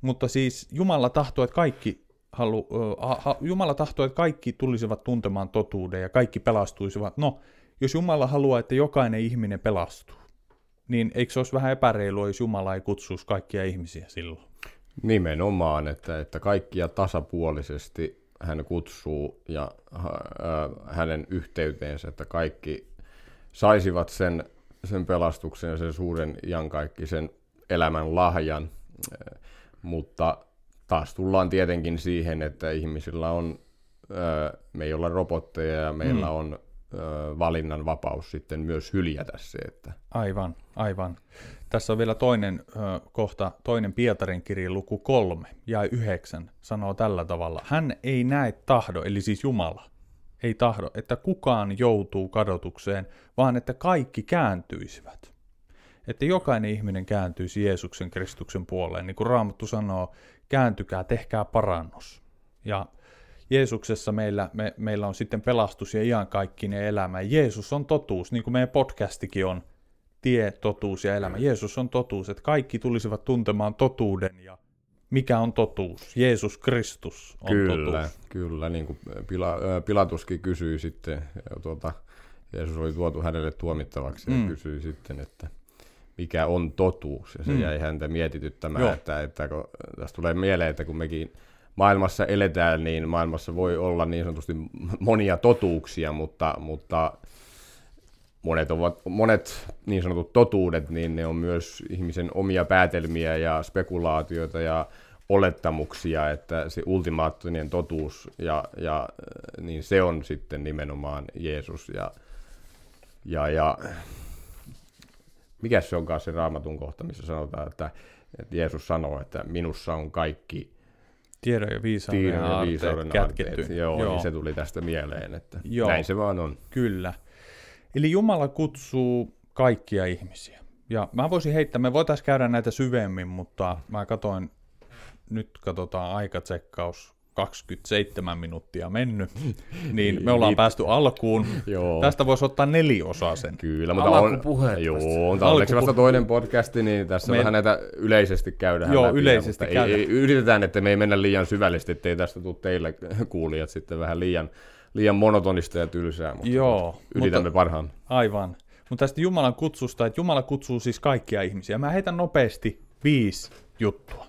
Speaker 1: mutta siis Jumala tahtoi, että kaikki halu, uh, Jumala tahtoi, että kaikki tulisivat tuntemaan totuuden ja kaikki pelastuisivat. No, jos Jumala haluaa, että jokainen ihminen pelastuu, niin eikö se olisi vähän epäreilua, jos Jumala ei kutsuisi kaikkia ihmisiä silloin?
Speaker 2: Nimenomaan, että, että kaikkia tasapuolisesti hän kutsuu ja äh, hänen yhteyteensä, että kaikki saisivat sen, sen pelastuksen ja sen suuren iankaikkisen elämän lahjan. Äh, mutta taas tullaan tietenkin siihen, että ihmisillä on, äh, me ei olla robotteja ja meillä mm. on valinnan vapaus sitten myös hyljätä se. Että...
Speaker 1: Aivan, aivan. Tässä on vielä toinen ö, kohta, toinen Pietarin kirja luku kolme ja yhdeksän sanoo tällä tavalla. Hän ei näe tahdo, eli siis Jumala, ei tahdo, että kukaan joutuu kadotukseen, vaan että kaikki kääntyisivät. Että jokainen ihminen kääntyisi Jeesuksen Kristuksen puoleen. Niin kuin Raamattu sanoo, kääntykää, tehkää parannus. Ja Jeesuksessa meillä, me, meillä on sitten pelastus ja iankaikkinen elämä. Jeesus on totuus, niin kuin meidän podcastikin on tie, totuus ja elämä. Jeesus on totuus, että kaikki tulisivat tuntemaan totuuden ja mikä on totuus? Jeesus Kristus on
Speaker 2: kyllä,
Speaker 1: totuus.
Speaker 2: Kyllä, niin kuin Pila, Pilatuskin kysyi sitten tuota, Jeesus oli tuotu hänelle tuomittavaksi ja
Speaker 1: Mm.
Speaker 2: kysyi sitten, että mikä on totuus. Ja se
Speaker 1: Mm.
Speaker 2: jäi häntä mietityttämään,
Speaker 1: Joo.
Speaker 2: että, että kun, tästä tulee mieleen, että kun mekin maailmassa eletään, niin maailmassa voi olla niin sanotusti monia totuuksia, mutta, mutta monet, ovat, monet niin sanotut totuudet, niin ne on myös ihmisen omia päätelmiä ja spekulaatioita ja olettamuksia, että se ultimaattinen totuus, ja, ja, niin se on sitten nimenomaan Jeesus. Ja, ja, ja mikä se onkaan se raamatun kohta, missä sanotaan, että, että Jeesus sanoo, että minussa on kaikki
Speaker 1: Tiedon ja viisauden,
Speaker 2: tiedon ja
Speaker 1: aarteet
Speaker 2: viisauden
Speaker 1: kätketty.
Speaker 2: aarteet. Joo,
Speaker 1: Joo.
Speaker 2: Niin se tuli tästä mieleen, että
Speaker 1: Joo.
Speaker 2: näin se vaan on.
Speaker 1: Kyllä. Eli Jumala kutsuu kaikkia ihmisiä. Ja mä voisin heittää, me voitaisiin käydä näitä syvemmin, mutta mä katoin, nyt katsotaan aikatsekkaus, 27 minuuttia mennyt, niin me ollaan
Speaker 2: Niin.
Speaker 1: päästy alkuun.
Speaker 2: Joo.
Speaker 1: Tästä voisi ottaa neliosaisen.
Speaker 2: Kyllä, mutta on, joo, tämä on onneksi
Speaker 1: Alkupu-
Speaker 2: vasta toinen podcasti, niin tässä
Speaker 1: Me-
Speaker 2: vähän näitä yleisesti käydään
Speaker 1: Joo,
Speaker 2: läpi,
Speaker 1: yleisesti
Speaker 2: mutta
Speaker 1: käydään.
Speaker 2: ei, ei, yritetään, että me ei mennä liian syvällisesti, ettei tästä tule teille kuulijat sitten vähän liian, liian monotonista ja tylsää, mutta
Speaker 1: Joo,
Speaker 2: yritämme
Speaker 1: mutta,
Speaker 2: parhaan.
Speaker 1: aivan. Mutta tästä Jumalan kutsusta, että Jumala kutsuu siis kaikkia ihmisiä. Mä heitän nopeasti viisi juttua.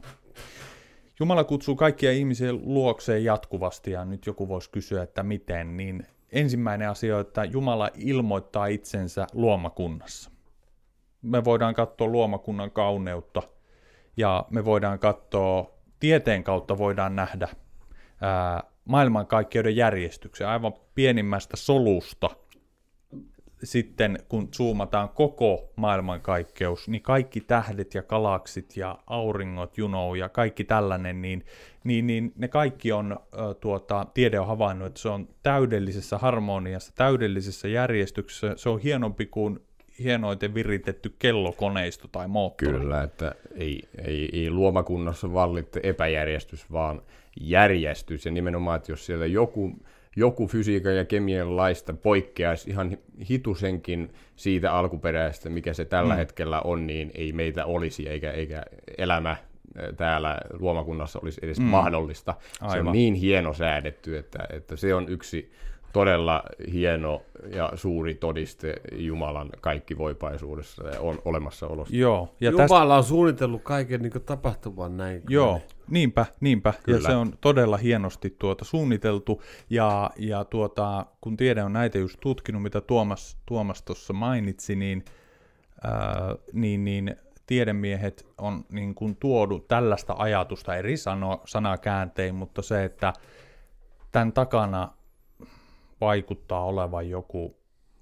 Speaker 1: Jumala kutsuu kaikkia ihmisiä luokseen jatkuvasti, ja nyt joku voisi kysyä, että miten, niin ensimmäinen asia on, että Jumala ilmoittaa itsensä luomakunnassa. Me voidaan katsoa luomakunnan kauneutta, ja me voidaan katsoa, tieteen kautta voidaan nähdä ää, maailmankaikkeuden järjestyksen, aivan pienimmästä solusta sitten kun zoomataan koko maailmankaikkeus, niin kaikki tähdet ja galaksit ja auringot, you know, ja kaikki tällainen, niin, niin, niin ne kaikki on, ö, tuota, tiede on havainnut, että se on täydellisessä harmoniassa, täydellisessä järjestyksessä, se on hienompi kuin hienoiten viritetty kellokoneisto tai moottori.
Speaker 2: Kyllä, että ei, ei, ei luomakunnassa vallitte epäjärjestys, vaan järjestys. Ja nimenomaan, että jos siellä joku, joku fysiikan ja kemian laista poikkeaisi ihan hitusenkin siitä alkuperäistä, mikä se tällä mm. hetkellä on, niin ei meitä olisi, eikä, eikä elämä täällä luomakunnassa olisi edes mm. mahdollista. Se
Speaker 1: Aivan.
Speaker 2: on niin hieno säädetty, että, että se on yksi todella hieno ja suuri todiste Jumalan kaikkivoipaisuudessa ja on olemassaolosta.
Speaker 1: Joo, ja tästä,
Speaker 3: Jumala on suunnitellut kaiken niin tapahtuvan näin.
Speaker 1: Joo, niinpä, niinpä.
Speaker 2: Kyllä.
Speaker 1: Ja se on todella hienosti tuota suunniteltu. Ja, ja tuota, kun tiede on näitä just tutkinut, mitä Tuomas, Tuomas tuossa mainitsi, niin, ää, niin, niin tiedemiehet on niin kuin tuodu tällaista ajatusta eri sano, sanakääntein, mutta se, että tämän takana vaikuttaa olevan joku,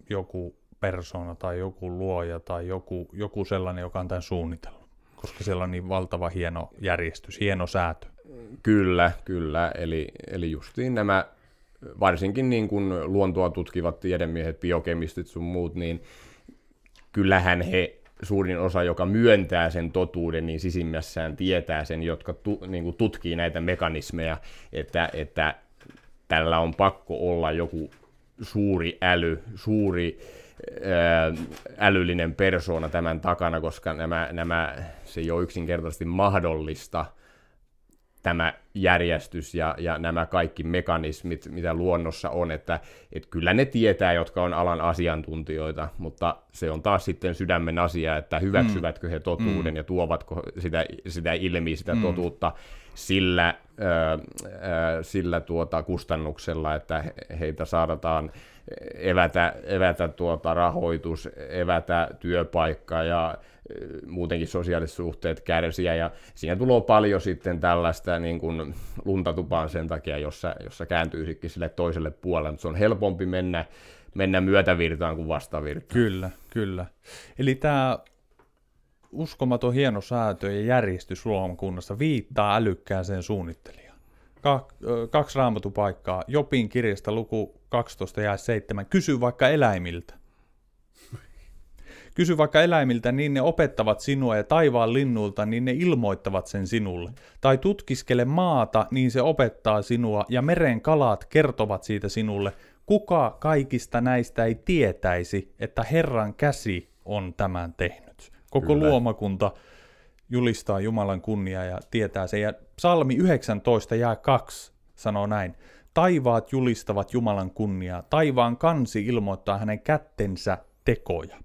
Speaker 1: joku persona tai joku luoja tai joku, joku sellainen, joka on tämän suunnitellut. Koska siellä on niin valtava hieno järjestys, hieno säätö.
Speaker 2: Kyllä, kyllä. Eli, eli justiin nämä, varsinkin niin kuin luontoa tutkivat tiedemiehet, biokemistit sun muut, niin kyllähän he suurin osa, joka myöntää sen totuuden, niin sisimmässään tietää sen, jotka tu, niin kuin tutkii näitä mekanismeja, että, että tällä on pakko olla joku suuri äly, suuri älyllinen persoona tämän takana, koska nämä, nämä, se ei ole yksinkertaisesti mahdollista tämä järjestys ja, ja nämä kaikki mekanismit, mitä luonnossa on, että et kyllä ne tietää, jotka on alan asiantuntijoita, mutta se on taas sitten sydämen asia, että hyväksyvätkö he totuuden mm. ja tuovatko sitä, sitä ilmi, sitä mm. totuutta sillä, ö, ö, sillä tuota kustannuksella, että he- heitä saadaan evätä, evätä tuota rahoitus, evätä työpaikka ja ö, muutenkin sosiaaliset suhteet kärsiä ja siinä tulee paljon sitten tällaista niin kuin luntatupaan sen takia, jossa, jossa kääntyisikin sille toiselle puolelle, mutta se on helpompi mennä, mennä myötävirtaan kuin vastavirtaan.
Speaker 1: Kyllä, kyllä. Eli tämä uskomaton hieno säätö ja järjestys luomakunnassa viittaa älykkääseen suunnittelijaan. Kaksi raamatupaikkaa. Jopin kirjasta luku 12 ja 7. Kysy vaikka eläimiltä. Kysy vaikka eläimiltä, niin ne opettavat sinua ja taivaan linnuilta, niin ne ilmoittavat sen sinulle. Tai tutkiskele maata, niin se opettaa sinua, ja meren kalat kertovat siitä sinulle. Kuka kaikista näistä ei tietäisi, että Herran käsi on tämän tehnyt? Koko
Speaker 2: Kyllä.
Speaker 1: luomakunta julistaa Jumalan kunniaa ja tietää sen. Ja psalmi 19 ja 2 sanoo näin. Taivaat julistavat Jumalan kunniaa, taivaan kansi ilmoittaa hänen kättensä tekoja.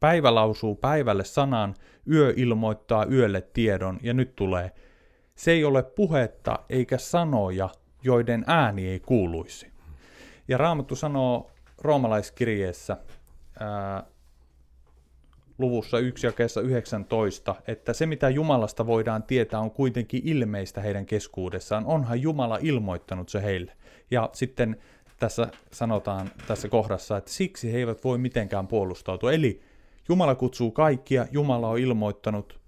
Speaker 1: Päivä lausuu päivälle sanan, yö ilmoittaa yölle tiedon, ja nyt tulee. Se ei ole puhetta eikä sanoja, joiden ääni ei kuuluisi. Ja Raamattu sanoo roomalaiskirjeessä ää, luvussa 1 jakeessa 19, että se mitä Jumalasta voidaan tietää on kuitenkin ilmeistä heidän keskuudessaan. Onhan Jumala ilmoittanut se heille. Ja sitten tässä sanotaan tässä kohdassa, että siksi he eivät voi mitenkään puolustautua. Eli Jumala kutsuu kaikkia, Jumala on ilmoittanut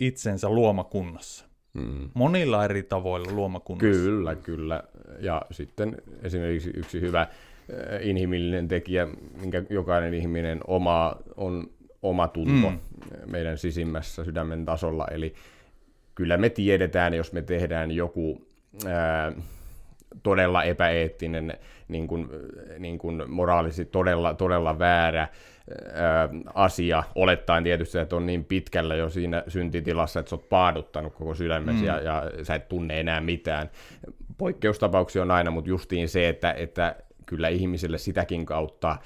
Speaker 1: itsensä luomakunnassa. Hmm. Monilla eri tavoilla luomakunnassa.
Speaker 2: Kyllä, kyllä. Ja sitten esimerkiksi yksi hyvä eh, inhimillinen tekijä, minkä jokainen ihminen oma, on oma tunto mm. meidän sisimmässä sydämen tasolla. Eli kyllä me tiedetään, jos me tehdään joku ää, todella epäeettinen, niin kuin, niin kuin moraalisesti todella, todella väärä ää, asia, olettaen tietysti, että on niin pitkällä jo siinä syntitilassa, että sä oot paaduttanut koko sydämesi mm. ja, ja sä et tunne enää mitään. Poikkeustapauksia on aina, mutta justiin se, että, että kyllä ihmisille sitäkin kautta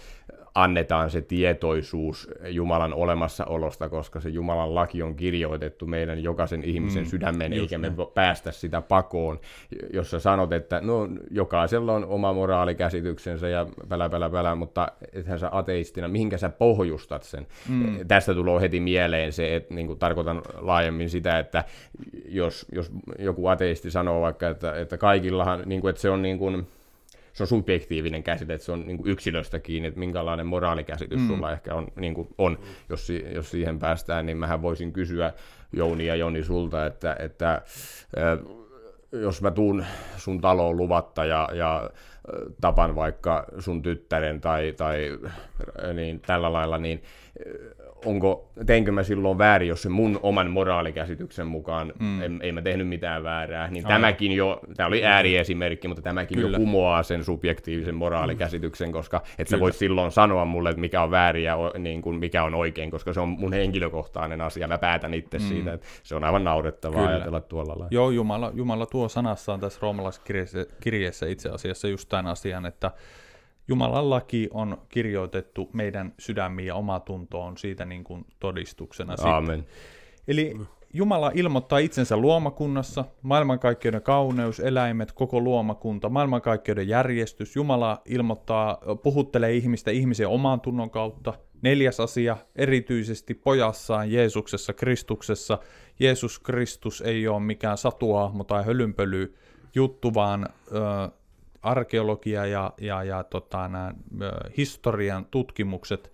Speaker 2: annetaan se tietoisuus Jumalan olemassaolosta, koska se Jumalan laki on kirjoitettu meidän jokaisen ihmisen mm, sydämeen, eikä me päästä sitä pakoon, jos sä sanot, että no jokaisella on oma moraalikäsityksensä ja pälä, pälä, pälä, mutta ethän sä ateistina, mihinkä sä pohjustat sen? Mm. Tästä tulee heti mieleen se, että niin kuin tarkoitan laajemmin sitä, että jos, jos joku ateisti sanoo vaikka, että, että kaikillahan, niin kuin, että se on niin kuin, se on subjektiivinen käsite, että se on niin kuin yksilöstä kiinni, että minkälainen moraalikäsitys mm. sulla ehkä on, niin kuin on. Jos, jos siihen päästään, niin mähän voisin kysyä Jouni ja Joni sulta, että, että jos mä tuun sun taloon luvatta ja, ja tapan vaikka sun tyttären tai, tai niin, tällä lailla, niin onko, teinkö mä silloin väärin, jos se mun oman moraalikäsityksen mukaan mm. en, ei mä tehnyt mitään väärää, niin Aivan. tämäkin jo, tämä oli ääriesimerkki, mutta tämäkin Kyllä. jo kumoaa sen subjektiivisen moraalikäsityksen, koska et sä voit silloin sanoa mulle, että mikä on väärin ja niin kuin mikä on oikein, koska se on mun henkilökohtainen asia, mä päätän itse mm. siitä, että se on aivan naurettavaa Kyllä. ajatella tuolla lailla.
Speaker 1: Joo, Jumala, Jumala tuo sanassaan tässä roomalaiskirjeessä itse asiassa just tämän asian, että Jumalan laki on kirjoitettu meidän sydämiin ja omatuntoon siitä niin kuin todistuksena.
Speaker 2: Amen.
Speaker 1: Eli Jumala ilmoittaa itsensä luomakunnassa, maailmankaikkeuden kauneus, eläimet, koko luomakunta, maailmankaikkeuden järjestys. Jumala ilmoittaa, puhuttelee ihmistä ihmisen oman tunnon kautta. Neljäs asia, erityisesti pojassaan Jeesuksessa, Kristuksessa. Jeesus Kristus ei ole mikään satuahmo tai hölynpöly juttu, vaan ö, arkeologia ja, ja, ja tota, nämä, historian tutkimukset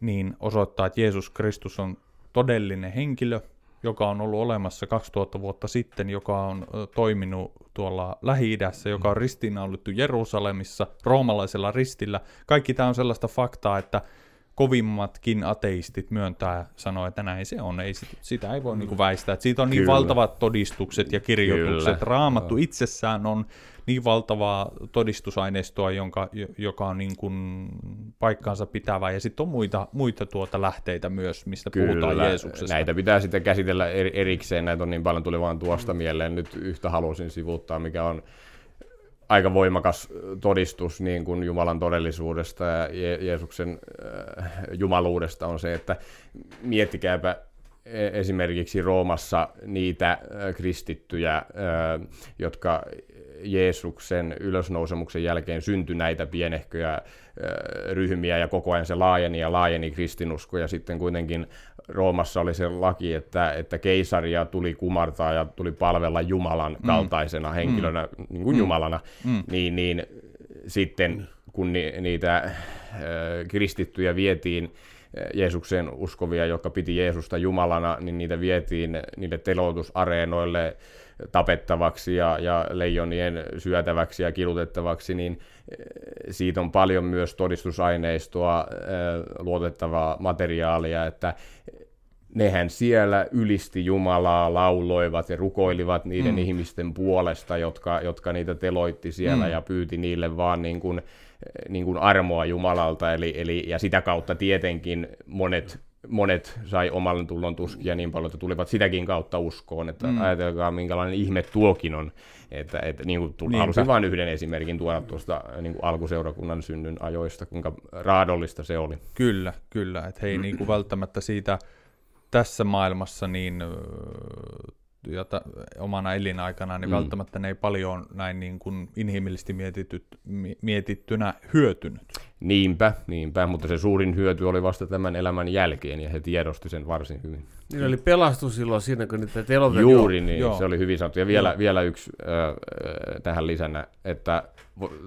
Speaker 1: niin osoittaa, että Jeesus Kristus on todellinen henkilö, joka on ollut olemassa 2000 vuotta sitten, joka on toiminut tuolla Lähi-idässä, joka on ristiinnaulittu Jerusalemissa, roomalaisella ristillä. Kaikki tämä on sellaista faktaa, että kovimmatkin ateistit myöntää, sanoo, että näin se on, ei sit, sitä ei voi mm. niinku väistää. Et siitä on niin Kyllä. valtavat todistukset ja kirjoitukset. Kyllä. Raamattu no. itsessään on niin valtavaa todistusaineistoa, jonka, joka on niin kuin paikkaansa pitävä, ja sitten on muita, muita tuota lähteitä myös, mistä Kyllä, puhutaan Jeesuksesta.
Speaker 2: näitä pitää sitten käsitellä erikseen, näitä on niin paljon, tuli vaan tuosta mieleen, nyt yhtä halusin sivuttaa, mikä on aika voimakas todistus niin kuin Jumalan todellisuudesta ja Je- Jeesuksen äh, jumaluudesta on se, että miettikääpä e-, esimerkiksi Roomassa niitä äh, kristittyjä, äh, jotka Jeesuksen ylösnousemuksen jälkeen syntyi näitä pienehköjä ryhmiä ja koko ajan se laajeni ja laajeni kristinusko ja sitten kuitenkin Roomassa oli se laki, että, että keisaria tuli kumartaa ja tuli palvella Jumalan mm. kaltaisena mm. henkilönä, mm. niin kuin mm. Jumalana, mm. Niin, niin sitten kun ni, niitä äh, kristittyjä vietiin Jeesukseen uskovia, jotka piti Jeesusta Jumalana, niin niitä vietiin niille teloitusareenoille tapettavaksi ja, ja leijonien syötäväksi ja kilutettavaksi, niin eh, siitä on paljon myös todistusaineistoa, luotettavaa materiaalia, että nehän siellä ylisti Jumalaa, lauloivat ja rukoilivat niiden mm. ihmisten puolesta, jotka, jotka niitä teloitti siellä mm. ja pyyti niille vaan niin kuin, niin kuin armoa Jumalalta. Eli, eli, ja sitä kautta tietenkin monet monet sai omalle tullon tuskia niin paljon, että tulivat sitäkin kautta uskoon, että
Speaker 1: Mm.
Speaker 2: ajatelkaa minkälainen ihme tuokin on. Että, että niin kuin tuli, halusin vain yhden esimerkin tuoda tuosta niin kuin alkuseurakunnan synnyn ajoista, kuinka raadollista se oli.
Speaker 1: Kyllä, kyllä. Että he ei niinku välttämättä siitä tässä maailmassa niin öö, ja ta, omana elinaikana, niin mm. Välttämättä ne ei paljon näin niin kuin inhimillisesti mietityt, mi- mietittynä hyötynyt.
Speaker 2: Niinpä, niinpä, mutta se suurin hyöty oli vasta tämän elämän jälkeen, ja he tiedosti sen varsin hyvin.
Speaker 3: Niillä oli pelastus silloin siinä, kun niitä telotettiin.
Speaker 2: Juuri niin,
Speaker 1: joo.
Speaker 2: se oli hyvin sanottu. Ja vielä,
Speaker 1: Joo.
Speaker 2: vielä yksi äh, äh, tähän lisänä, että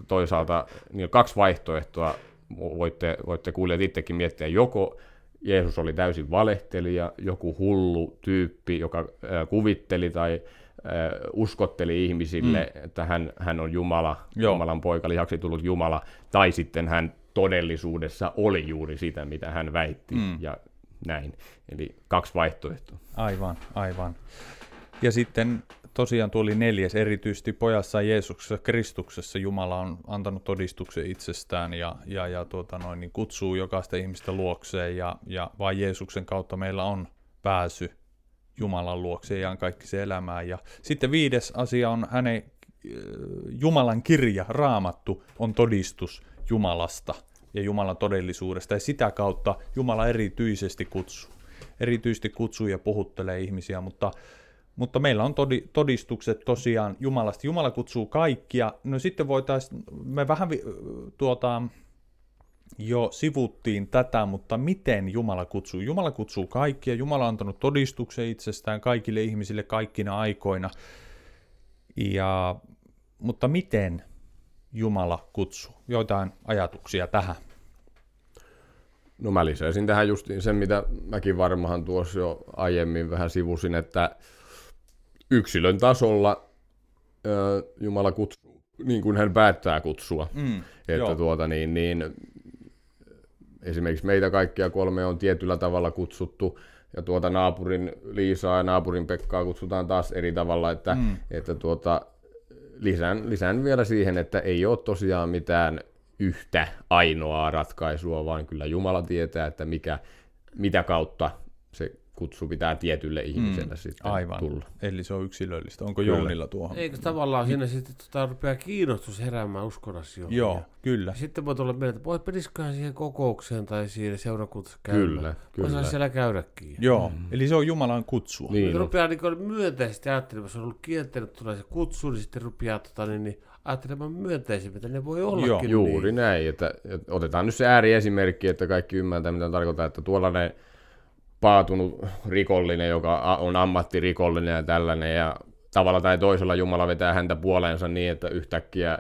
Speaker 2: toisaalta niin on kaksi vaihtoehtoa, voitte, voitte kuulijat itsekin miettiä, joko Jeesus oli täysin valehtelija, joku hullu tyyppi, joka kuvitteli tai uskotteli ihmisille, mm. että hän, hän on Jumala,
Speaker 1: Joo.
Speaker 2: Jumalan poika, lihaksi tullut Jumala, tai sitten hän todellisuudessa oli juuri sitä, mitä hän väitti,
Speaker 1: mm.
Speaker 2: ja näin. Eli kaksi vaihtoehtoa.
Speaker 1: Aivan, aivan. Ja sitten tosiaan tuli neljäs, erityisesti pojassa Jeesuksessa Kristuksessa Jumala on antanut todistuksen itsestään ja, ja, ja tuota noin, niin kutsuu jokaista ihmistä luokseen ja, ja vain Jeesuksen kautta meillä on pääsy Jumalan luokseen ja kaikki se elämään. Ja sitten viides asia on hänen äh, Jumalan kirja, raamattu, on todistus Jumalasta ja Jumalan todellisuudesta ja sitä kautta Jumala erityisesti kutsuu erityisesti kutsuu ja puhuttelee ihmisiä, mutta, mutta meillä on todi, todistukset tosiaan Jumalasta. Jumala kutsuu kaikkia. No sitten voitaisiin, me vähän tuota, jo sivuttiin tätä, mutta miten Jumala kutsuu? Jumala kutsuu kaikkia. Jumala on antanut todistuksen itsestään kaikille ihmisille kaikkina aikoina. Ja, mutta miten Jumala kutsuu? Joitain ajatuksia tähän.
Speaker 2: No mä lisäisin tähän just sen, mitä mäkin varmaan tuossa jo aiemmin vähän sivusin, että yksilön tasolla ö, Jumala kutsuu niin kuin hän päättää kutsua.
Speaker 1: Mm,
Speaker 2: Että
Speaker 1: joo.
Speaker 2: tuota niin, niin, esimerkiksi meitä kaikkia kolme on tietyllä tavalla kutsuttu, ja tuota naapurin Liisaa ja naapurin Pekkaa kutsutaan taas eri tavalla, että,
Speaker 1: Mm.
Speaker 2: mm. että tuota, lisään, lisään vielä siihen, että ei ole tosiaan mitään yhtä ainoaa ratkaisua, vaan kyllä Jumala tietää, että mikä, mitä kautta se kutsu pitää tietylle ihmiselle mm. sitten
Speaker 1: Aivan.
Speaker 2: tulla.
Speaker 1: Eli se on yksilöllistä. Onko
Speaker 2: Kyllä.
Speaker 1: Jounilla tuohon?
Speaker 3: Eikö tavallaan siinä sitten tota, rupeaa kiinnostus heräämään uskon asioihin?
Speaker 1: Joo, kyllä.
Speaker 3: Sitten voi tulla mieleen, että voi peniskohan siihen kokoukseen tai siihen seurakunnassa käydä.
Speaker 2: Kyllä, kyllä.
Speaker 3: Voisi siellä käydäkin.
Speaker 1: Joo, mm. eli se on Jumalan kutsua.
Speaker 2: Niin, no,
Speaker 3: rupeaa niin myönteisesti ajattelemaan, jos on ollut kielteinen, että tulee se kutsu, niin sitten rupeaa tota, niin, niin, ajattelemaan myönteisemmin, että ne voi ollakin
Speaker 2: Juuri
Speaker 3: niin.
Speaker 2: näin. Että, että otetaan nyt se ääriesimerkki, että kaikki ymmärtää, mitä tarkoittaa, että tuollainen paatunut rikollinen, joka on ammattirikollinen ja tällainen, ja tavalla tai toisella Jumala vetää häntä puoleensa niin, että yhtäkkiä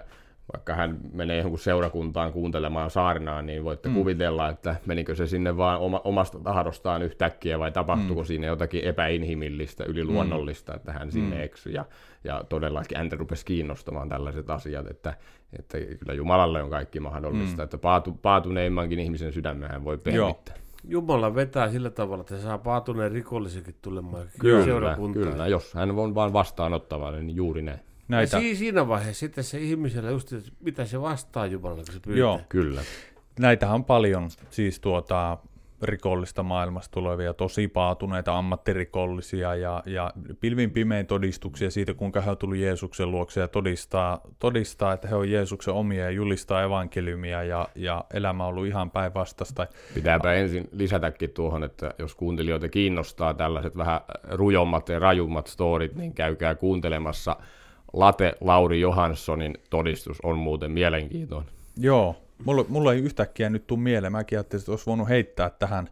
Speaker 2: vaikka hän menee johonkin seurakuntaan kuuntelemaan saarnaa, niin voitte mm. kuvitella, että menikö se sinne vaan oma, omasta tahdostaan yhtäkkiä vai tapahtuuko mm. siinä jotakin epäinhimillistä, yliluonnollista, että hän sinne mm. eksyi. Ja, ja todellakin häntä rupesi kiinnostamaan tällaiset asiat, että, että kyllä Jumalalle on kaikki mahdollista, mm. että paatu, paatuneimmankin ihmisen sydämen hän voi pehmittää.
Speaker 3: Jumala vetää sillä tavalla, että se saa paatuneen rikollisenkin tulemaan
Speaker 2: Kyllä, kyllä, jos hän on vaan vastaanottavainen, niin juuri näin.
Speaker 1: Näitä,
Speaker 3: Ja si- siinä vaiheessa sitten se ihmisellä just, että mitä se vastaa Jumalalle, kun se pyytää.
Speaker 1: Joo.
Speaker 2: Kyllä.
Speaker 1: näitähän on paljon, siis tuota, rikollista maailmasta tulevia, tosi paatuneita ammattirikollisia ja, ja pilvin pimein todistuksia siitä, kuinka he on tullut Jeesuksen luokse ja todistaa, todistaa, että he on Jeesuksen omia ja julistaa evankeliumia ja, ja elämä on ollut ihan päinvastaista.
Speaker 2: Pitääpä ensin lisätäkin tuohon, että jos kuuntelijoita kiinnostaa tällaiset vähän rujommat ja rajummat storit, niin käykää kuuntelemassa Late Lauri Johanssonin todistus on muuten mielenkiintoinen.
Speaker 1: Joo, mulla, mulla ei yhtäkkiä nyt tule mieleen. Mäkin ajattelin, että olisi voinut heittää tähän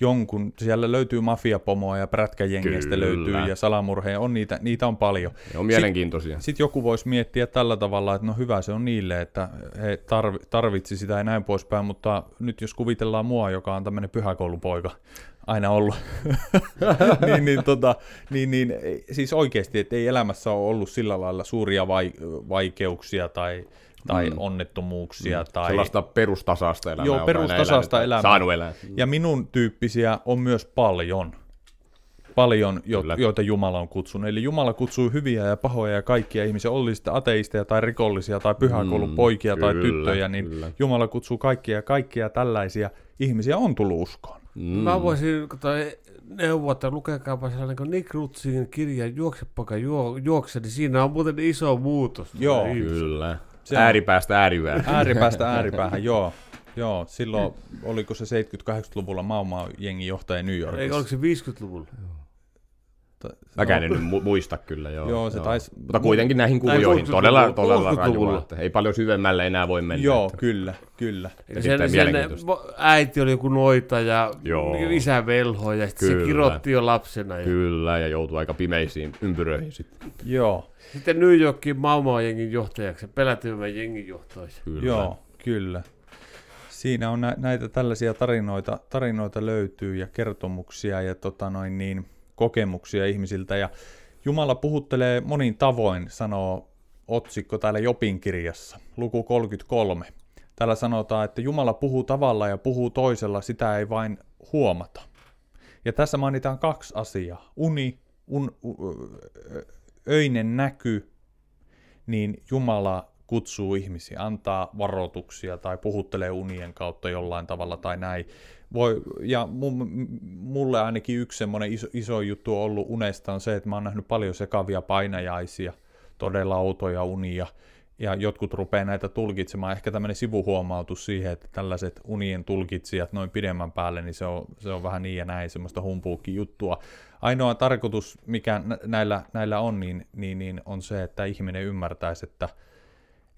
Speaker 1: jonkun. Siellä löytyy mafiapomoa ja prätkäjengeistä löytyy ja salamurheja. On niitä, niitä on paljon.
Speaker 2: Ne on mielenkiintoisia.
Speaker 1: Sitten joku voisi miettiä tällä tavalla, että no hyvä se on niille, että he tarvi, tarvitsi sitä ja näin poispäin, mutta nyt jos kuvitellaan mua, joka on tämmöinen pyhäkoulupoika, aina ollut, niin, niin, tota, niin, niin, siis oikeasti, että ei elämässä ole ollut sillä lailla suuria vai, vaikeuksia tai, tai mm. onnettomuuksia. Tai,
Speaker 2: Sellaista perustasasta elämää.
Speaker 1: Joo, perustasasta elämää.
Speaker 2: Saanut elää.
Speaker 1: ja minun tyyppisiä on myös paljon. paljon, jo,
Speaker 2: Kyllä.
Speaker 1: joita Jumala on kutsunut. Eli Jumala kutsuu hyviä ja pahoja ja kaikkia ihmisiä, oli sitten ateisteja tai rikollisia tai pyhäkoulun
Speaker 2: Mm,
Speaker 1: poikia tai
Speaker 2: kyllä,
Speaker 1: tyttöjä, niin
Speaker 2: kyllä.
Speaker 1: Jumala kutsuu kaikkia ja kaikkia tällaisia ihmisiä on tullut uskoon.
Speaker 2: Mm.
Speaker 3: Mä voisin toi, neuvoa, että lukekaapa sellainen kuin Nick Rutzin kirja Juokse poika juo, juokse, niin siinä on muuten iso muutos.
Speaker 1: Joo,
Speaker 3: Niin.
Speaker 2: Kyllä.
Speaker 1: Se on-
Speaker 2: Ääripäästä ääripäähän.
Speaker 1: Ääripäästä ääripäähän, joo. Joo, silloin oliko se 70-80-luvulla Maumaa jengi johtaja New Yorkissa.
Speaker 3: Eikö oliko se 50-luvulla?
Speaker 1: Ta-
Speaker 2: Mäkään
Speaker 1: no,
Speaker 2: en nyt mu- muista kyllä, joo.
Speaker 1: Joo, se taisi-
Speaker 2: Mutta kuitenkin näihin
Speaker 3: Näin
Speaker 2: kuvioihin
Speaker 3: 60-luvulla,
Speaker 2: todella, todella
Speaker 3: 60-luvulla.
Speaker 2: rajua, että ei paljon syvemmälle enää voi mennä.
Speaker 1: Joo,
Speaker 2: että-
Speaker 1: kyllä, kyllä.
Speaker 2: Erittäin
Speaker 3: sen, sen äiti oli joku noita ja
Speaker 2: Joo.
Speaker 3: isä velho ja sitten se kirotti jo lapsena. Ja...
Speaker 2: Kyllä, ja joutuu aika pimeisiin ympyröihin sitten.
Speaker 1: Joo,
Speaker 3: Sitten New Yorkin Maumaa jengin johtajaksi, pelätyvän jengin johtajaksi.
Speaker 2: Kyllä.
Speaker 1: joo, kyllä. Siinä on nä- näitä tällaisia tarinoita, tarinoita löytyy ja kertomuksia ja tota noin niin, kokemuksia ihmisiltä. Ja Jumala puhuttelee monin tavoin, sanoo otsikko täällä Jopin kirjassa, luku 33. Täällä sanotaan, että Jumala puhuu tavalla ja puhuu toisella, sitä ei vain huomata. Ja tässä mainitaan kaksi asiaa. Uni, un, u, öinen näky, niin Jumala kutsuu ihmisiä, antaa varoituksia tai puhuttelee unien kautta jollain tavalla tai näin. Voi, ja mun, mulle ainakin yksi semmoinen iso, iso juttu on ollut unesta on se, että mä oon nähnyt paljon sekavia painajaisia, todella outoja unia, ja jotkut rupeaa näitä tulkitsemaan. Ehkä tämmöinen sivuhuomautus siihen, että tällaiset unien tulkitsijat noin pidemmän päälle, niin se on, se on vähän niin ja näin, semmoista humpuukin juttua. Ainoa tarkoitus, mikä nä- näillä, näillä on, niin, niin, niin on se, että ihminen ymmärtäisi, että,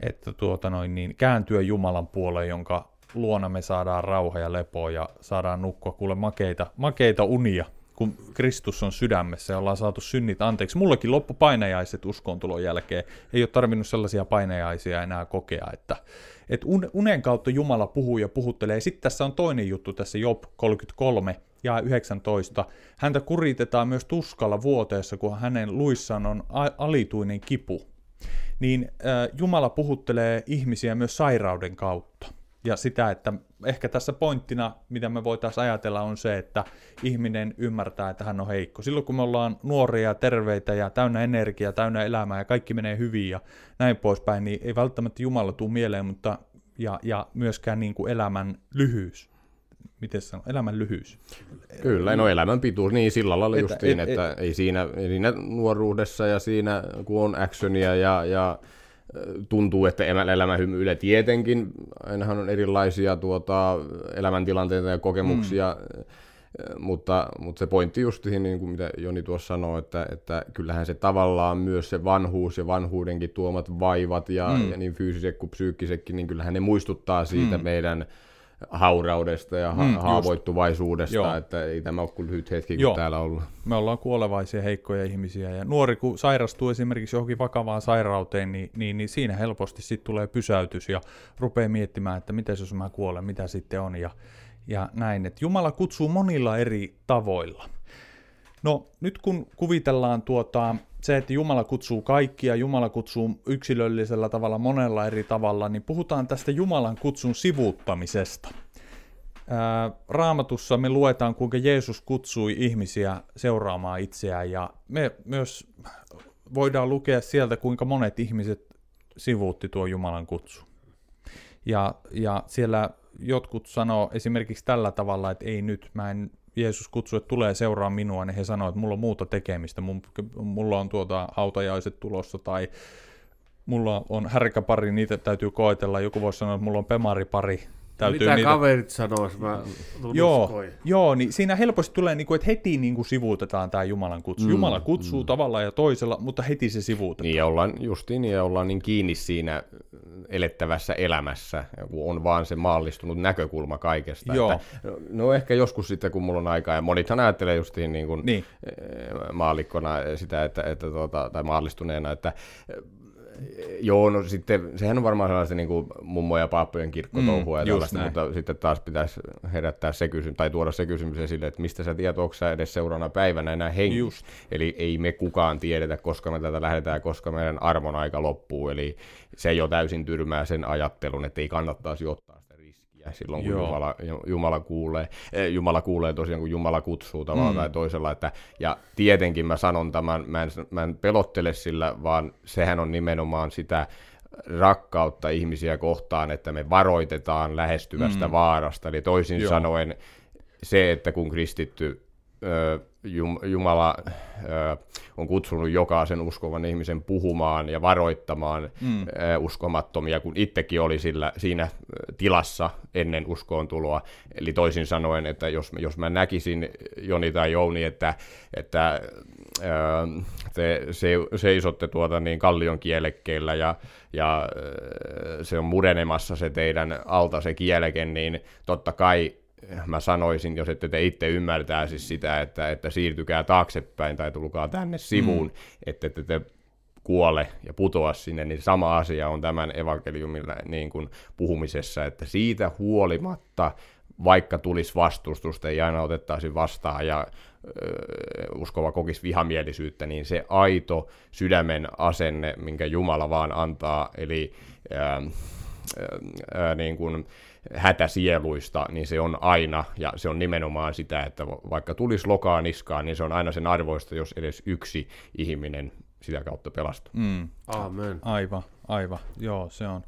Speaker 1: että tuota noin, niin kääntyä Jumalan puoleen, jonka luona me saadaan rauha ja lepoa ja saadaan nukkua kuule makeita, makeita unia, kun Kristus on sydämessä ja ollaan saatu synnit anteeksi. Mullakin loppu painajaiset uskontulon jälkeen. Ei ole tarvinnut sellaisia painajaisia enää kokea, että, että un- unen kautta Jumala puhuu ja puhuttelee. Sitten tässä on toinen juttu tässä Job 33 ja 19. Häntä kuritetaan myös tuskalla vuoteessa, kun hänen luissaan on alituinen kipu niin äh, Jumala puhuttelee ihmisiä myös sairauden kautta. Ja sitä, että ehkä tässä pointtina, mitä me voitaisiin ajatella, on se, että ihminen ymmärtää, että hän on heikko. Silloin kun me ollaan nuoria ja terveitä ja täynnä energiaa, täynnä elämää ja kaikki menee hyvin ja näin poispäin, niin ei välttämättä Jumala tule mieleen, mutta ja, ja myöskään niin kuin elämän lyhyys. Miten sanon? Elämän lyhyys.
Speaker 2: Kyllä, no elämän pituus, niin sillä lailla
Speaker 1: Että-
Speaker 2: justiin,
Speaker 1: et-
Speaker 2: että ei siinä, ei siinä nuoruudessa ja siinä, kun on actionia ja, ja tuntuu, että elämä hymyilee tietenkin. Ainahan on erilaisia tuota, elämäntilanteita ja kokemuksia, mm. mutta, mutta se pointti justiin, niin kuin mitä Joni tuossa sanoi, että, että kyllähän se tavallaan myös se vanhuus ja vanhuudenkin tuomat vaivat ja, mm. ja niin fyysiset kuin psyykkisetkin, niin kyllähän ne muistuttaa siitä mm. meidän hauraudesta ja ha-
Speaker 1: Mm,
Speaker 2: haavoittuvaisuudesta,
Speaker 1: Joo.
Speaker 2: että ei tämä ole kuin lyhyt hetki, kun
Speaker 1: Joo.
Speaker 2: täällä ollaan.
Speaker 1: Me ollaan kuolevaisia, heikkoja ihmisiä. Ja nuori, kun sairastuu esimerkiksi johonkin vakavaan sairauteen, niin, niin, niin siinä helposti sitten tulee pysäytys ja rupeaa miettimään, että miten jos mä kuolen, mitä sitten on. Ja, ja näin, että Jumala kutsuu monilla eri tavoilla. No nyt kun kuvitellaan tuota, se, että Jumala kutsuu kaikkia, Jumala kutsuu yksilöllisellä tavalla monella eri tavalla, niin puhutaan tästä Jumalan kutsun sivuuttamisesta. Ää, Raamatussa me luetaan, kuinka Jeesus kutsui ihmisiä seuraamaan itseään, ja me myös voidaan lukea sieltä, kuinka monet ihmiset sivuutti tuo Jumalan kutsu. Ja, ja siellä jotkut sanoo esimerkiksi tällä tavalla, että ei nyt, mä en, Jeesus kutsuu, että tulee seuraa minua, niin he sanoo, että mulla on muuta tekemistä, mulla on tuota hautajaiset tulossa, tai mulla on härkäpari, niitä täytyy koetella, joku voisi sanoa, että mulla on pemaripari, täytyy
Speaker 3: Mitä
Speaker 1: niitä...
Speaker 3: kaverit sanois, mä
Speaker 1: Joo,
Speaker 3: uskoin.
Speaker 1: joo, niin siinä helposti tulee, niin kuin, että heti niin kuin sivuutetaan tämä Jumalan kutsu. Mm, Jumala kutsuu mm. tavalla ja toisella, mutta heti se sivuutetaan.
Speaker 2: Niin, ja ollaan justiin niin, ja ollaan niin kiinni siinä elettävässä elämässä, kun on vaan se maallistunut näkökulma kaikesta.
Speaker 1: Joo.
Speaker 2: Että, no ehkä joskus sitten, kun mulla on aikaa, ja monithan ajattelee justiin niin kuin
Speaker 1: Niin.
Speaker 2: eh, maallikkona sitä, että, että tuota, tai maallistuneena, että Joo, no sitten sehän on varmaan sellaista niin kuin mummo- ja paappojen kirkkotouhua
Speaker 1: Mm,
Speaker 2: ja tällaista,
Speaker 1: näin.
Speaker 2: mutta sitten taas pitäisi herättää se kysymys, tai tuoda se kysymys esille, että mistä sä tiedät, onko sä edes seuraavana päivänä enää hengissä.
Speaker 1: Just.
Speaker 2: Eli ei me kukaan tiedetä, koska me tätä lähdetään, koska meidän armon aika loppuu. Eli se jo täysin tyrmää sen ajattelun, että ei kannattaisi ottaa. Silloin, kun
Speaker 1: Joo.
Speaker 2: Jumala, Jumala, kuulee. Eh, Jumala kuulee tosiaan, kun Jumala kutsuu tavalla
Speaker 1: Mm.
Speaker 2: tai toisella. Että, ja tietenkin mä sanon tämän, mä en, mä en pelottele sillä, vaan sehän on nimenomaan sitä rakkautta ihmisiä kohtaan, että me varoitetaan lähestyvästä
Speaker 1: Mm.
Speaker 2: vaarasta. Eli toisin
Speaker 1: Joo.
Speaker 2: sanoen se, että kun kristitty ö, Jumala on kutsunut jokaisen uskovan ihmisen puhumaan ja varoittamaan
Speaker 1: Mm.
Speaker 2: uskomattomia, kun itsekin oli sillä, siinä tilassa ennen uskoon tuloa. Eli toisin sanoen, että jos, jos mä näkisin Joni tai Jouni, että, että te se, seisotte tuota niin kallion kielekkeellä ja, ja se on murenemassa se teidän alta se kieleke, niin totta kai mä sanoisin, jos ette te itse ymmärtää siis sitä, että, että siirtykää taaksepäin tai tulkaa tänne sivuun, mm. että ette te kuole ja putoa sinne, niin sama asia on tämän evankeliumilla niin kuin puhumisessa, että siitä huolimatta, vaikka tulisi vastustusta, ei aina otettaisi vastaan ja ö, uskova kokisi vihamielisyyttä, niin se aito sydämen asenne, minkä Jumala vaan antaa, eli ää, ää, niin kuin hätäsieluista, niin se on aina, ja se on nimenomaan sitä, että vaikka tulisi lokaa niskaan, niin se on aina sen arvoista, jos edes yksi ihminen sitä kautta pelastuu.
Speaker 1: Mm.
Speaker 3: Amen.
Speaker 1: Aivan, aivan. Joo, se on,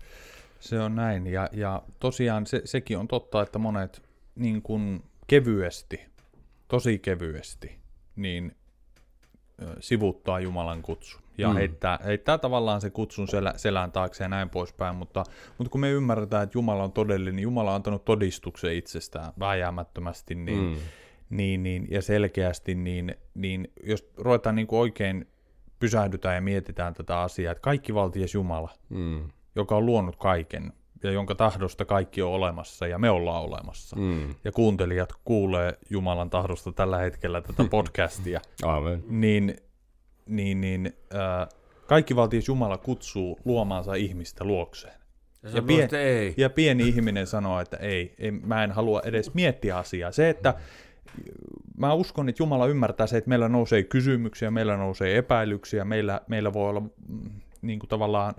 Speaker 1: se on näin. Ja, ja tosiaan se, sekin on totta, että monet niin kuin kevyesti, tosi kevyesti, niin sivuttaa Jumalan kutsu. Ja
Speaker 2: Mm.
Speaker 1: heittää, heittää tavallaan se kutsun selä, selän taakse ja näin poispäin. Mutta, mutta kun me ymmärretään, että Jumala on todellinen, niin Jumala on antanut todistuksen itsestään vääjäämättömästi, niin,
Speaker 2: Mm.
Speaker 1: niin, niin, ja selkeästi, niin, niin jos ruvetaan niin kuin oikein pysähdytään ja mietitään tätä asiaa, että kaikki valtias Jumala,
Speaker 2: Mm.
Speaker 1: joka on luonut kaiken ja jonka tahdosta kaikki on olemassa ja me ollaan olemassa. Mm. Ja kuuntelijat kuulee Jumalan tahdosta tällä hetkellä tätä podcastia,
Speaker 2: Aamen.
Speaker 1: niin, niin, niin äh, kaikki valtias Jumala kutsuu luomaansa ihmistä luokseen.
Speaker 3: Ja, ja
Speaker 1: pien-
Speaker 3: ei.
Speaker 1: Ja pieni ihminen sanoo, että ei, ei, mä en halua edes miettiä asiaa. Se, että mä uskon, että Jumala ymmärtää se, että meillä nousee kysymyksiä, meillä nousee epäilyksiä, meillä, meillä voi olla mm, niin kuin tavallaan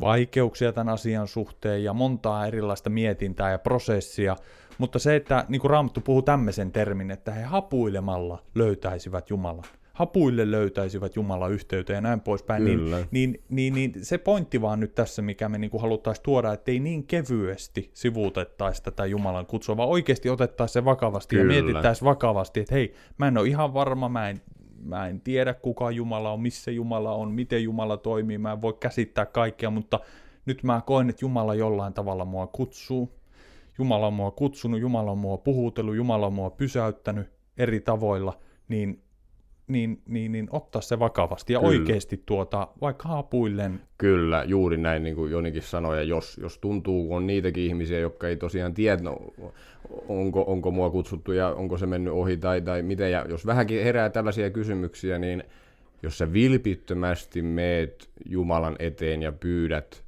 Speaker 1: vaikeuksia tämän asian suhteen ja montaa erilaista mietintää ja prosessia, mutta se, että niin kuin Raamattu puhuu tämmöisen termin, että he hapuilemalla löytäisivät Jumalan. Hapuille löytäisivät Jumalan yhteyteen ja näin poispäin, niin, niin, niin, niin se pointti vaan nyt tässä, mikä me niin kuin haluttaisiin tuoda, että ei niin kevyesti sivuutettaisi tätä Jumalan kutsua, vaan oikeasti otettaisiin se vakavasti
Speaker 2: Kyllä.
Speaker 1: ja mietittäisiin vakavasti, että hei, mä en ole ihan varma, mä en, mä en tiedä kuka Jumala on, missä Jumala on, miten Jumala toimii, mä en voi käsittää kaikkea, mutta nyt mä koen, että Jumala jollain tavalla mua kutsuu. Jumala on mua kutsunut, Jumala on mua puhutellut, Jumala on mua pysäyttänyt eri tavoilla, niin niin, niin, niin ottaa se vakavasti ja
Speaker 2: Kyllä.
Speaker 1: oikeasti tuota, vaikka hapuillen,
Speaker 2: Kyllä, juuri näin, niin kuin Jonikin sanoi, ja jos, jos tuntuu, on niitäkin ihmisiä, jotka ei tosiaan tiedä, no, onko, onko mua kutsuttu ja onko se mennyt ohi tai, tai miten, ja jos vähänkin herää tällaisia kysymyksiä, niin jos sä vilpittömästi meet Jumalan eteen ja pyydät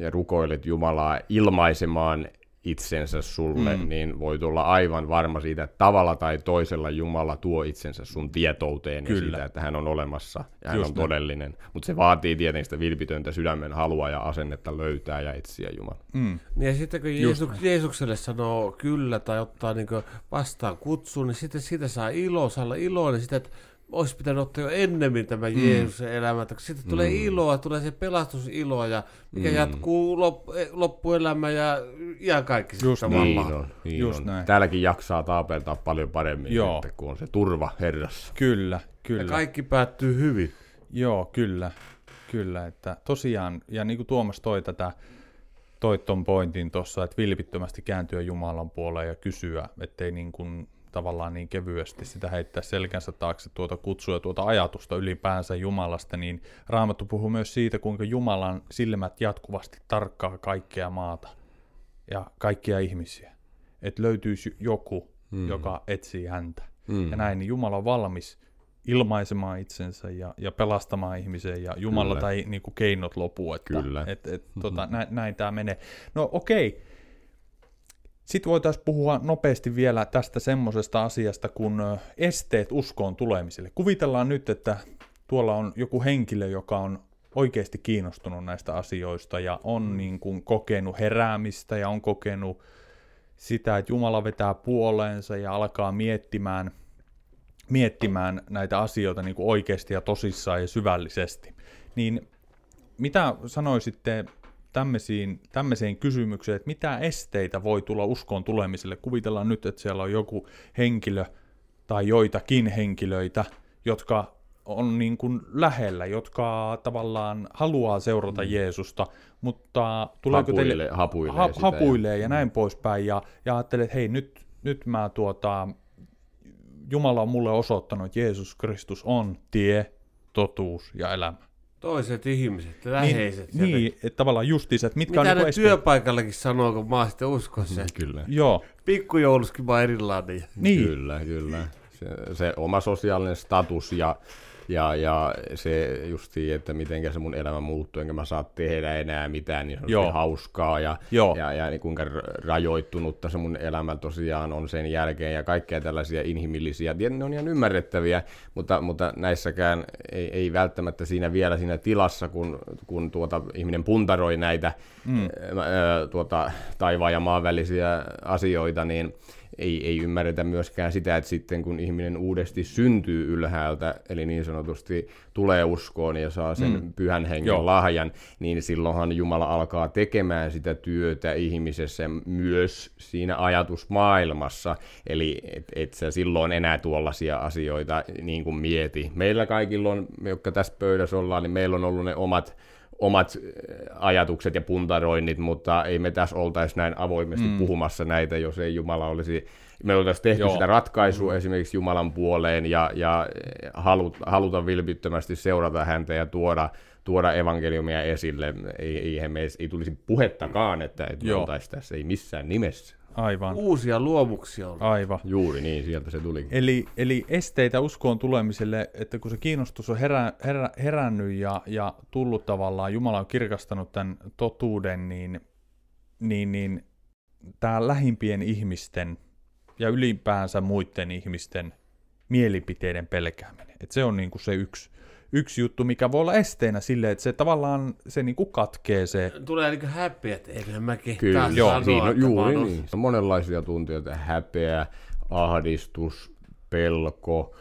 Speaker 2: ja rukoilet Jumalaa ilmaisemaan itsensä sulle,
Speaker 1: Mm.
Speaker 2: niin voit olla aivan varma siitä, että tavalla tai toisella Jumala tuo itsensä sun tietouteen
Speaker 1: Kyllä.
Speaker 2: ja siitä, että hän on olemassa ja hän
Speaker 1: Just
Speaker 2: on todellinen. Mutta se vaatii tietenkin sitä vilpitöntä sydämen halua ja asennetta löytää ja etsiä Jumala.
Speaker 1: mm,
Speaker 3: Niin ja sitten kun
Speaker 1: Just
Speaker 3: Jeesus, Jeesukselle sanoo kyllä tai ottaa niin vastaan kutsuun, niin sitten siitä saa ilo, saa olla iloinen sitä, että olisi pitänyt ottaa jo ennemmin tämä
Speaker 1: Mm.
Speaker 3: Jeesuksen elämä. että Sitten tulee
Speaker 2: Mm.
Speaker 3: iloa, tulee se pelastusilo, ja mikä
Speaker 2: Mm.
Speaker 3: jatkuu lop, loppuelämä ja ihan kaikki
Speaker 1: Just
Speaker 3: tavallaan.
Speaker 2: Niin on, niin
Speaker 1: Just
Speaker 2: on.
Speaker 1: näin.
Speaker 2: Täälläkin jaksaa taapeltaa paljon paremmin,
Speaker 1: Joo.
Speaker 2: sitten, kun on se turva Herrassa.
Speaker 1: kyllä,
Speaker 3: Ja
Speaker 1: kyllä.
Speaker 3: kaikki päättyy hyvin.
Speaker 1: Joo, kyllä, kyllä, että tosiaan, ja niin kuin Tuomas toi tätä, toi ton pointin tuossa, että vilpittömästi kääntyä Jumalan puoleen ja kysyä, ettei niin kuin tavallaan niin kevyesti sitä heittää selkänsä taakse tuota kutsua ja tuota ajatusta ylipäänsä Jumalasta, niin Raamattu puhuu myös siitä, kuinka Jumalan silmät jatkuvasti tarkkaa kaikkea maata ja kaikkia ihmisiä. Että löytyisi joku, mm. joka etsii häntä.
Speaker 2: Mm.
Speaker 1: Ja näin, niin Jumala on valmis ilmaisemaan itsensä ja, ja pelastamaan ihmisen, ja Jumala
Speaker 2: Kyllä.
Speaker 1: tai niin kuin keinot lopu, että
Speaker 2: Kyllä.
Speaker 1: et, et, tota, näin, näin tämä menee. No okei, sitten voitaisiin puhua nopeasti vielä tästä semmoisesta asiasta kuin esteet uskoon tulemiselle. Kuvitellaan nyt, että tuolla on joku henkilö, joka on oikeasti kiinnostunut näistä asioista ja on niin kuin kokenut heräämistä ja on kokenut sitä, että Jumala vetää puoleensa ja alkaa miettimään, miettimään näitä asioita niin kuin oikeasti ja tosissaan ja syvällisesti. Niin mitä sanoisitte tämmöisiin, tämmöiseen kysymykseen, että mitä esteitä voi tulla uskoon tulemiselle? Kuvitellaan nyt, että siellä on joku henkilö tai joitakin henkilöitä, jotka on niin kuin lähellä, jotka tavallaan haluaa seurata mm. Jeesusta, mutta tuleeko
Speaker 2: hapuilee,
Speaker 1: teille...
Speaker 2: hapuilee,
Speaker 1: ha, hapuilee ja
Speaker 2: mm.
Speaker 1: näin poispäin, ja, ja ajattelee, että hei, nyt, nyt mä tuota, Jumala on mulle osoittanut, että Jeesus Kristus on tie, totuus ja elämä.
Speaker 3: Toiset ihmiset, läheiset.
Speaker 1: Niin, niin että tavallaan justiinsa, että mitkä
Speaker 3: Mitä
Speaker 1: on
Speaker 3: ne
Speaker 1: niin esteet.
Speaker 3: työpaikallakin sanoo, kun mä oon sitten uskossa.
Speaker 2: Kyllä.
Speaker 1: Joo,
Speaker 3: Pikkujouluskin mä oon erilainen.
Speaker 1: niin.
Speaker 2: Kyllä, kyllä. Se, se oma sosiaalinen status ja, ja, ja se justiin, että miten se mun elämä muuttuu, enkä mä saa tehdä enää mitään, niin se on
Speaker 1: Joo.
Speaker 2: Hauskaa ja,
Speaker 1: Joo.
Speaker 2: ja, ja niin kuinka rajoittunutta se mun elämä tosiaan on sen jälkeen ja kaikkea tällaisia inhimillisiä, ne on ihan ymmärrettäviä, mutta, mutta näissäkään ei, ei välttämättä siinä vielä siinä tilassa, kun, kun tuota, ihminen puntaroi näitä mm. ää, tuota, taivaan ja maan välisiä asioita, niin ei, ei ymmärretä myöskään sitä, että sitten kun ihminen uudesti syntyy ylhäältä, eli niin sanotusti tulee uskoon ja saa sen mm. pyhän hengen
Speaker 1: Joo.
Speaker 2: Lahjan, niin silloinhan Jumala alkaa tekemään sitä työtä ihmisessä myös siinä ajatusmaailmassa, eli et, et sä silloin enää tuollaisia asioita niin kuin mieti. Meillä kaikilla on, jotka tässä pöydässä ollaan, niin meillä on ollut ne omat omat äh, ajatukset ja puntaroinnit, mutta ei me tässä oltaisi näin avoimesti mm. puhumassa näitä, jos ei Jumala olisi, me oltaisiin tehty
Speaker 1: Joo.
Speaker 2: Sitä ratkaisua mm. esimerkiksi Jumalan puoleen ja, ja halut, haluta vilpittömästi seurata häntä ja tuoda, tuoda evankeliumia esille. Ei, eihän me ei tulisi puhettakaan, että, että me oltaisiin tässä, ei missään nimessä.
Speaker 1: Aivan,
Speaker 3: Uusia luomuksia on.
Speaker 1: aivan.
Speaker 2: Juuri niin, sieltä se tuli.
Speaker 1: Eli, eli esteitä uskoon tulemiselle, että kun se kiinnostus on herä, herä, herännyt ja, ja tullut tavallaan, Jumala on kirkastanut tämän totuuden, niin, niin, niin tämä lähimpien ihmisten ja ylipäänsä muiden ihmisten mielipiteiden pelkääminen. Et se on niinku se yksi, yksi juttu, mikä voi olla esteenä sille, että se tavallaan se niinku katkee se.
Speaker 3: Tulee niinku häpeä, että eiköhän mä kehtaa
Speaker 2: Kyllä,
Speaker 1: Joo,
Speaker 3: sanoa, että mä
Speaker 2: juuri niin. On monenlaisia tunteita, häpeä, ahdistus, pelko,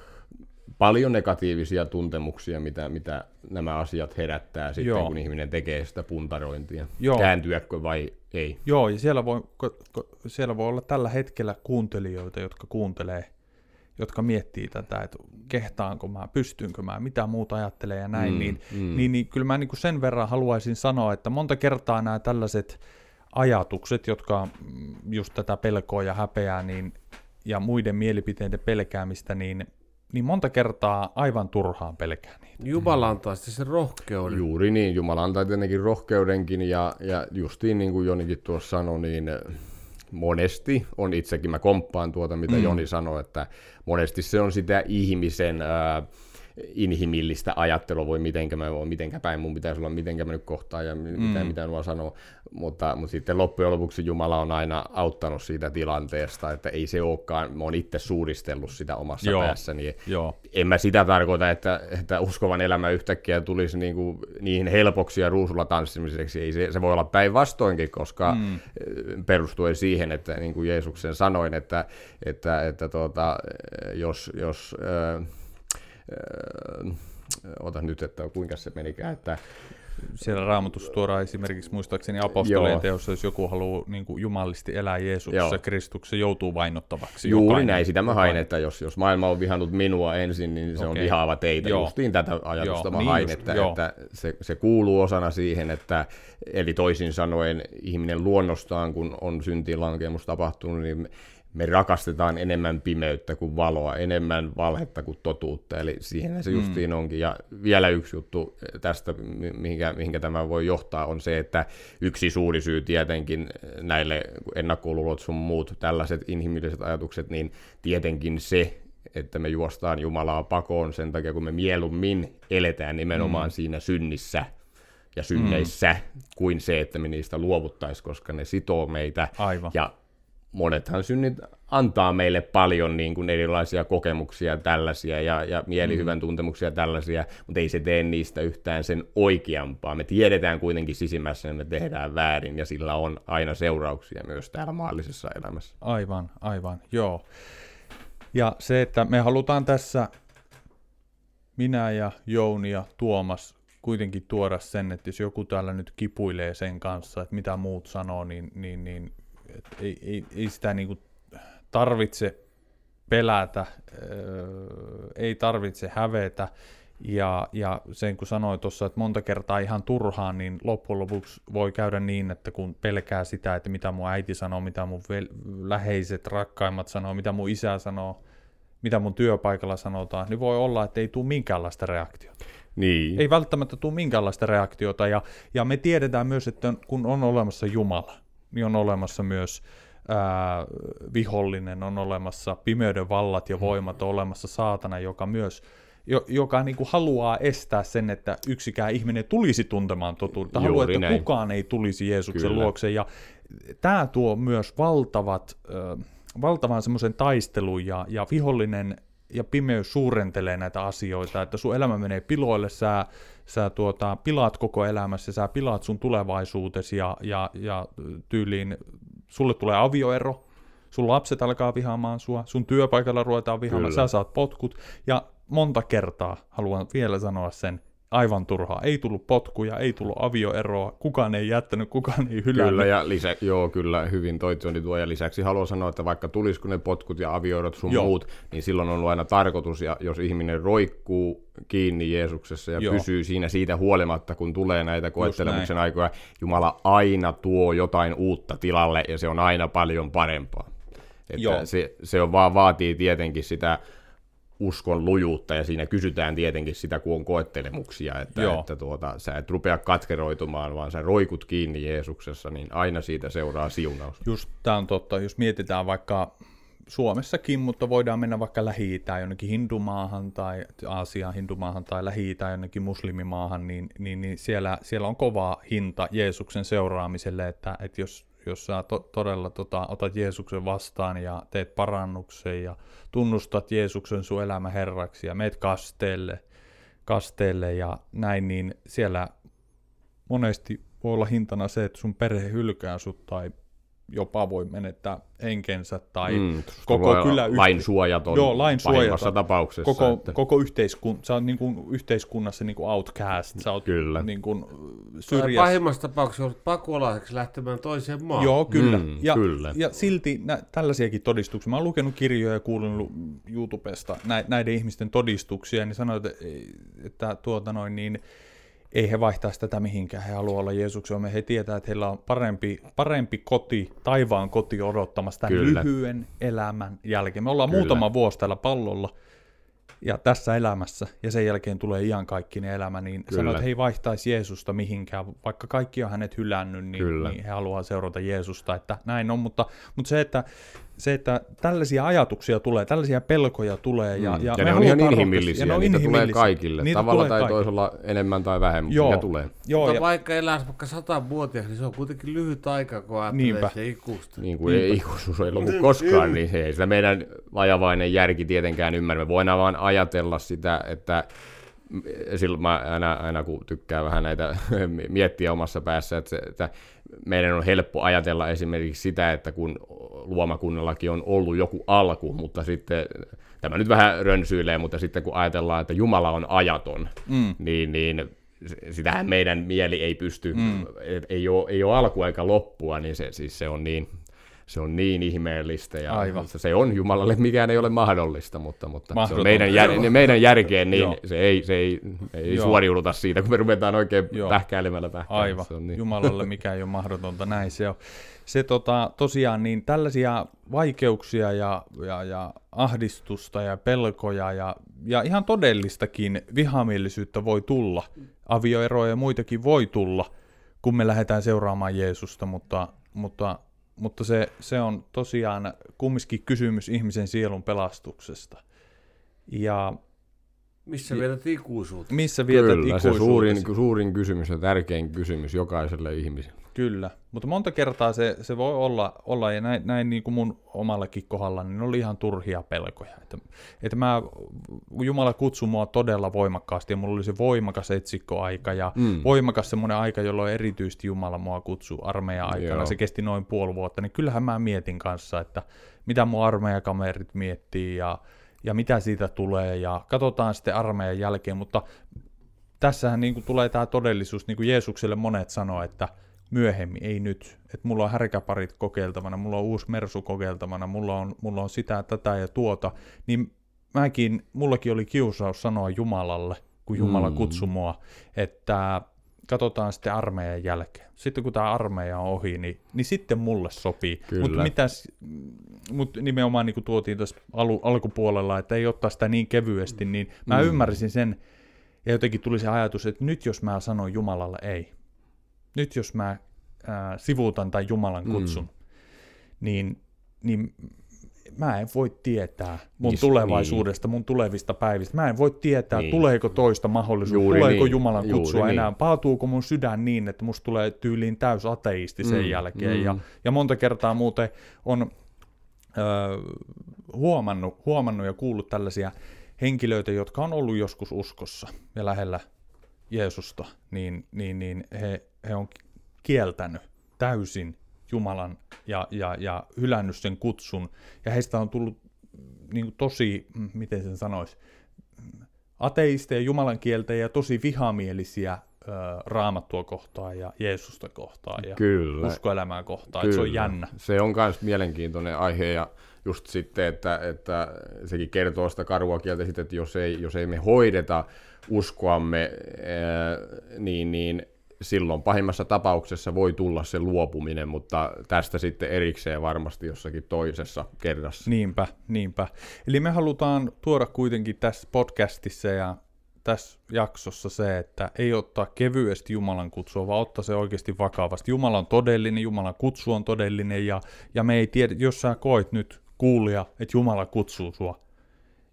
Speaker 2: paljon negatiivisia tuntemuksia, mitä, mitä nämä asiat herättää sitten,
Speaker 1: Joo.
Speaker 2: kun ihminen tekee sitä puntarointia.
Speaker 1: Joo.
Speaker 2: Kääntyäkö vai ei.
Speaker 1: Joo, ja siellä voi, ko, ko, siellä voi olla tällä hetkellä kuuntelijoita, jotka kuuntelee, jotka miettii tätä, että kehtaanko mä, pystynkö mä, mitä muuta ajattelee ja näin, mm, niin, mm. niin, niin kyllä mä niin kuin sen verran haluaisin sanoa, että monta kertaa nämä tällaiset ajatukset, jotka mm, just tätä pelkoa ja häpeää niin, ja muiden mielipiteiden pelkäämistä, niin, niin monta kertaa aivan turhaan pelkää niitä.
Speaker 3: Jumala antaa sitten sen rohkeuden.
Speaker 2: Juuri niin, Jumala antaa tietenkin rohkeudenkin ja, ja justiin niin kuin Jonikin tuossa sanoi, niin monesti on itsekin, mä komppaan tuota mitä mm. Joni sanoi, että monesti se on sitä ihmisen ää, inhimillistä ajattelua, voi mitenkä mä voin, mitenkä päin mun pitäisi olla, mitenkä mä nyt kohtaan ja mm. mitä, mitä nuo sanoo, mutta, mutta sitten loppujen lopuksi Jumala on aina auttanut siitä tilanteesta, että ei se olekaan, mä oon itse suuristellut sitä omassa
Speaker 1: Joo.
Speaker 2: päässäni,
Speaker 1: Joo,
Speaker 2: en mä sitä tarkoita, että, että uskovan elämä yhtäkkiä tulisi niin, kuin niin helpoksi ja ruusulla tanssimiseksi. Ei se, se voi olla päinvastoinkin, koska mm. perustuen siihen, että niin kuin Jeesuksen sanoin, että, että, että tuota, jos, jos äh, äh, ota nyt, että kuinka se menikään, että
Speaker 1: siellä raamatussa tuodaan esimerkiksi muistaakseni apostolien teossa, jos joku haluaa niin kuin jumalisti elää Jeesuksessa. Kristuksessa, joutuu vainottavaksi.
Speaker 2: Juuri
Speaker 1: Jokainen.
Speaker 2: näin, sitä mä hain, että jos, jos maailma on vihannut minua ensin, niin se on
Speaker 1: Okei.
Speaker 2: vihaava teitä.
Speaker 1: Joo.
Speaker 2: Justiin tätä ajatusta
Speaker 1: Joo,
Speaker 2: mä
Speaker 1: niin
Speaker 2: hain,
Speaker 1: just,
Speaker 2: että, että se, se kuuluu osana siihen, että eli toisin sanoen ihminen luonnostaan, kun on syntiin lankemus tapahtunut, niin me- rakastetaan enemmän pimeyttä kuin valoa, enemmän valhetta kuin totuutta, eli siihen se justiin onkin. Ja vielä yksi juttu tästä, mi- mihinkä, mihinkä tämä voi johtaa, on se, että yksi suuri syy tietenkin näille ennakkoluulot sun muut tällaiset inhimilliset ajatukset, niin tietenkin se, että me juostaan Jumalaa pakoon sen takia, kun me mieluummin eletään nimenomaan mm. siinä synnissä ja synneissä, mm. kuin se, että me niistä luovuttaisiin, koska ne sitoo meitä.
Speaker 1: Aivan.
Speaker 2: Ja monethan synnit antaa meille paljon niin kuin erilaisia kokemuksia tällaisia ja, ja mielihyvän mm. tuntemuksia tällaisia, mutta ei se tee niistä yhtään sen oikeampaa. Me tiedetään kuitenkin sisimmässä, että me tehdään väärin ja sillä on aina seurauksia myös täällä maallisessa elämässä.
Speaker 1: Aivan, aivan, joo. Ja se, että me halutaan tässä, minä ja Jouni ja Tuomas, kuitenkin tuoda sen, että jos joku täällä nyt kipuilee sen kanssa, että mitä muut sanoo, niin, niin, niin ei, ei, ei sitä niin kuin tarvitse pelätä, ei tarvitse hävetä. Ja, ja sen kun sanoin tuossa, että monta kertaa ihan turhaan, niin loppujen lopuksi voi käydä niin, että kun pelkää sitä, että mitä mun äiti sanoo, mitä mun vel- läheiset, rakkaimmat sanoo, mitä mun isä sanoo, mitä mun työpaikalla sanotaan, niin voi olla, että ei tule minkäänlaista reaktiota.
Speaker 2: Niin.
Speaker 1: Ei välttämättä tule minkäänlaista reaktiota, ja, ja me tiedetään myös, että kun on olemassa Jumala, on olemassa myös ää, vihollinen, on olemassa pimeyden vallat ja voimat, on olemassa saatana, joka myös jo, joka niin kuin haluaa estää sen, että yksikään ihminen tulisi tuntemaan totuutta. Haluaa, että näin. kukaan ei tulisi Jeesuksen Kyllä. luokse. Ja tämä tuo myös valtavat, äh, valtavan semmoisen taistelun ja, ja vihollinen ja pimeys suurentelee näitä asioita, että sun elämä menee piloille, sä, sä tuota, pilaat koko elämässä, sä pilaat sun tulevaisuutesi ja, ja, ja tyyliin sulle tulee avioero, sun lapset alkaa vihaamaan sua, sun työpaikalla ruvetaan vihaamaan, Kyllä. sä saat potkut, ja monta kertaa haluan vielä sanoa sen, aivan turhaa. Ei tullut potkuja, ei tullut avioeroa, kukaan ei jättänyt, kukaan ei hylännyt.
Speaker 2: Kyllä, ja lisä, joo, kyllä, hyvin toi Johnny tuo. Ja lisäksi haluan sanoa, että vaikka tulisiko ne potkut ja avioerot sun joo. muut, niin silloin on ollut aina tarkoitus, ja jos ihminen roikkuu kiinni Jeesuksessa ja joo. pysyy siinä siitä huolimatta, kun tulee näitä koettelemuksen aikoja, Jumala aina tuo jotain uutta tilalle, ja se on aina paljon parempaa. Että se, se on vaan vaatii tietenkin sitä uskon lujuutta, ja siinä kysytään tietenkin sitä, kun on koettelemuksia, että, että tuota, sä et rupea katkeroitumaan, vaan sä roikut kiinni Jeesuksessa, niin aina siitä seuraa siunaus.
Speaker 1: Just tämä on totta, jos mietitään vaikka Suomessakin, mutta voidaan mennä vaikka lähi jonnekin hindumaahan tai Aasiaan hindumaahan tai lähi jonnekin muslimimaahan, niin, niin, niin siellä, siellä on kova hinta Jeesuksen seuraamiselle, että, että jos jos sä to- todella tota, otat Jeesuksen vastaan ja teet parannuksen ja tunnustat Jeesuksen sun elämä herraksi ja meet kasteelle, kasteelle ja näin, niin siellä monesti voi olla hintana se, että sun perhe hylkää sut tai jopa voi menettää henkensä tai mm, koko kylä...
Speaker 2: Lain suojaton joo, lain suojaton. tapauksessa.
Speaker 1: Koko, että... koko yhteiskun, sä oot niin kuin yhteiskunnassa niin kuin outcast, sä oot
Speaker 2: kyllä.
Speaker 1: niin kuin
Speaker 3: syrjässä. Pahimmassa tapauksessa olet pakolaiseksi lähtemään toiseen maahan.
Speaker 1: Joo, kyllä. Mm, ja, kyllä. ja silti nä, tällaisiakin todistuksia. Mä oon lukenut kirjoja ja kuullut YouTubesta näiden ihmisten todistuksia, niin sanoin, että, että tuota noin niin, ei he vaihtaisi tätä mihinkään, he haluavat olla Jeesuksen He tietää, että heillä on parempi, parempi koti, taivaan koti odottamassa tämän Kyllä. lyhyen elämän jälkeen. Me ollaan Kyllä. muutama vuosi täällä pallolla, ja tässä elämässä, ja sen jälkeen tulee iankaikkinen elämä, niin Kyllä. sanoo, että he ei vaihtaisi Jeesusta mihinkään, vaikka kaikki on hänet hylännyt, niin, niin he haluaa seurata Jeesusta, että näin on, mutta, mutta se, että se, että tällaisia ajatuksia tulee, tällaisia pelkoja tulee. Ja,
Speaker 2: mm. ja, ja ne on ihan inhimillisiä, ja ne on niitä inhimillisiä. tulee kaikille, niitä tavalla tulee tai kaikille. toisella enemmän tai vähemmän, Joo. mutta tulee.
Speaker 3: Joo, mutta ja... vaikka eläisi vaikka satavuotiaaksi, niin se on kuitenkin lyhyt aika, kun ajattelee se ikuista.
Speaker 2: Niin kuin ei ikuisuus ei lopu koskaan, niin ei sitä meidän vajavainen järki tietenkään ymmärrä. Me voidaan vaan ajatella sitä, että silloin mä aina, aina kun tykkään vähän näitä miettiä omassa päässä, että, se, että meidän on helppo ajatella esimerkiksi sitä, että kun luomakunnallakin on ollut joku alku, mutta sitten, tämä nyt vähän rönsyilee, mutta sitten kun ajatellaan, että Jumala on ajaton, mm. niin, niin sitähän meidän mieli ei pysty, mm. ei, ole, ei ole alkua eikä loppua, niin se, siis se on niin se on niin ihmeellistä ja Aivan. se on Jumalalle, mikään ei ole mahdollista, mutta, mutta se on meidän, jär, meidän järkeen, niin se ei, se ei, ei suoriuduta siitä, kun me ruvetaan oikein Joo. pähkäilemällä pähkäilemään.
Speaker 1: Aivan,
Speaker 2: se
Speaker 1: on niin. Jumalalle mikään ei ole mahdotonta, näin se on. Se tota, tosiaan, niin tällaisia vaikeuksia ja, ja, ja ahdistusta ja pelkoja ja, ja ihan todellistakin vihamielisyyttä voi tulla, avioeroja ja muitakin voi tulla, kun me lähdetään seuraamaan Jeesusta, mutta, mutta mutta se, se on tosiaan kumminkin kysymys ihmisen sielun pelastuksesta. Ja
Speaker 3: missä vietät ikuisuutta?
Speaker 1: Missä vietät
Speaker 2: Kyllä, se suurin, suurin kysymys ja tärkein kysymys jokaiselle ihmiselle.
Speaker 1: Kyllä, mutta monta kertaa se, se voi olla, olla ja näin, näin niin kuin mun omallakin kohdalla, niin oli ihan turhia pelkoja. Että, että mä, Jumala kutsui mua todella voimakkaasti ja mulla oli se voimakas etsikkoaika ja mm. voimakas semmoinen aika, jolloin erityisesti Jumala mua kutsui armeijan aikana. Joo. Se kesti noin puoli vuotta, niin kyllähän mä mietin kanssa, että mitä mun armeijakamerit miettii ja, ja mitä siitä tulee ja katsotaan sitten armeijan jälkeen, mutta tässähän niin kuin tulee tämä todellisuus, niin kuin Jeesukselle monet sanoo, että myöhemmin, ei nyt. Että mulla on härkäparit kokeiltavana, mulla on uusi Mersu kokeiltavana, mulla on, mulla on sitä, tätä ja tuota. Niin mäkin, mullakin oli kiusaus sanoa Jumalalle, kun Jumala mm. kutsui mua, että katsotaan sitten armeijan jälkeen. Sitten kun tämä armeija on ohi, niin, niin sitten mulle sopii. Mutta mut nimenomaan niin kuin tuotiin tässä alu, alkupuolella, että ei ottaa sitä niin kevyesti, niin mä mm. ymmärsin sen, ja jotenkin tuli se ajatus, että nyt jos mä sanon Jumalalle ei, nyt jos mä ää, sivuutan tai Jumalan mm. kutsun, mm. niin, niin mä en voi tietää mun Is, tulevaisuudesta, niin. mun tulevista päivistä. Mä en voi tietää, niin. tuleeko toista mahdollisuutta, Juuri tuleeko niin. Jumalan kutsua Juuri enää, niin. paatuuko mun sydän niin, että musta tulee tyyliin täys ateisti sen mm. jälkeen. Mm. Ja, ja monta kertaa muuten on ö, huomannut, huomannut ja kuullut tällaisia henkilöitä, jotka on ollut joskus uskossa ja lähellä Jeesusta, niin, niin, niin he, he on kieltänyt täysin Jumalan ja, ja, ja hylännyt sen kutsun. Ja heistä on tullut niin kuin tosi, miten sen sanoisi, ateisteja, Jumalan kieltä ja tosi vihamielisiä raamattua kohtaan ja Jeesusta kohtaan ja Kyllä. uskoelämää kohtaan. Kyllä. Se on jännä.
Speaker 2: Se on myös mielenkiintoinen aihe ja just sitten, että, että sekin kertoo sitä karua kieltä sitten, että jos ei, jos ei me hoideta uskoamme, niin, niin silloin pahimmassa tapauksessa voi tulla se luopuminen, mutta tästä sitten erikseen varmasti jossakin toisessa kerrassa.
Speaker 1: Niinpä, niinpä. Eli me halutaan tuoda kuitenkin tässä podcastissa ja tässä jaksossa se, että ei ottaa kevyesti Jumalan kutsua, vaan ottaa se oikeasti vakavasti. Jumala on todellinen, Jumalan kutsu on todellinen ja, ja me ei tiedä, jos sä koet nyt kuulia, että Jumala kutsuu sua,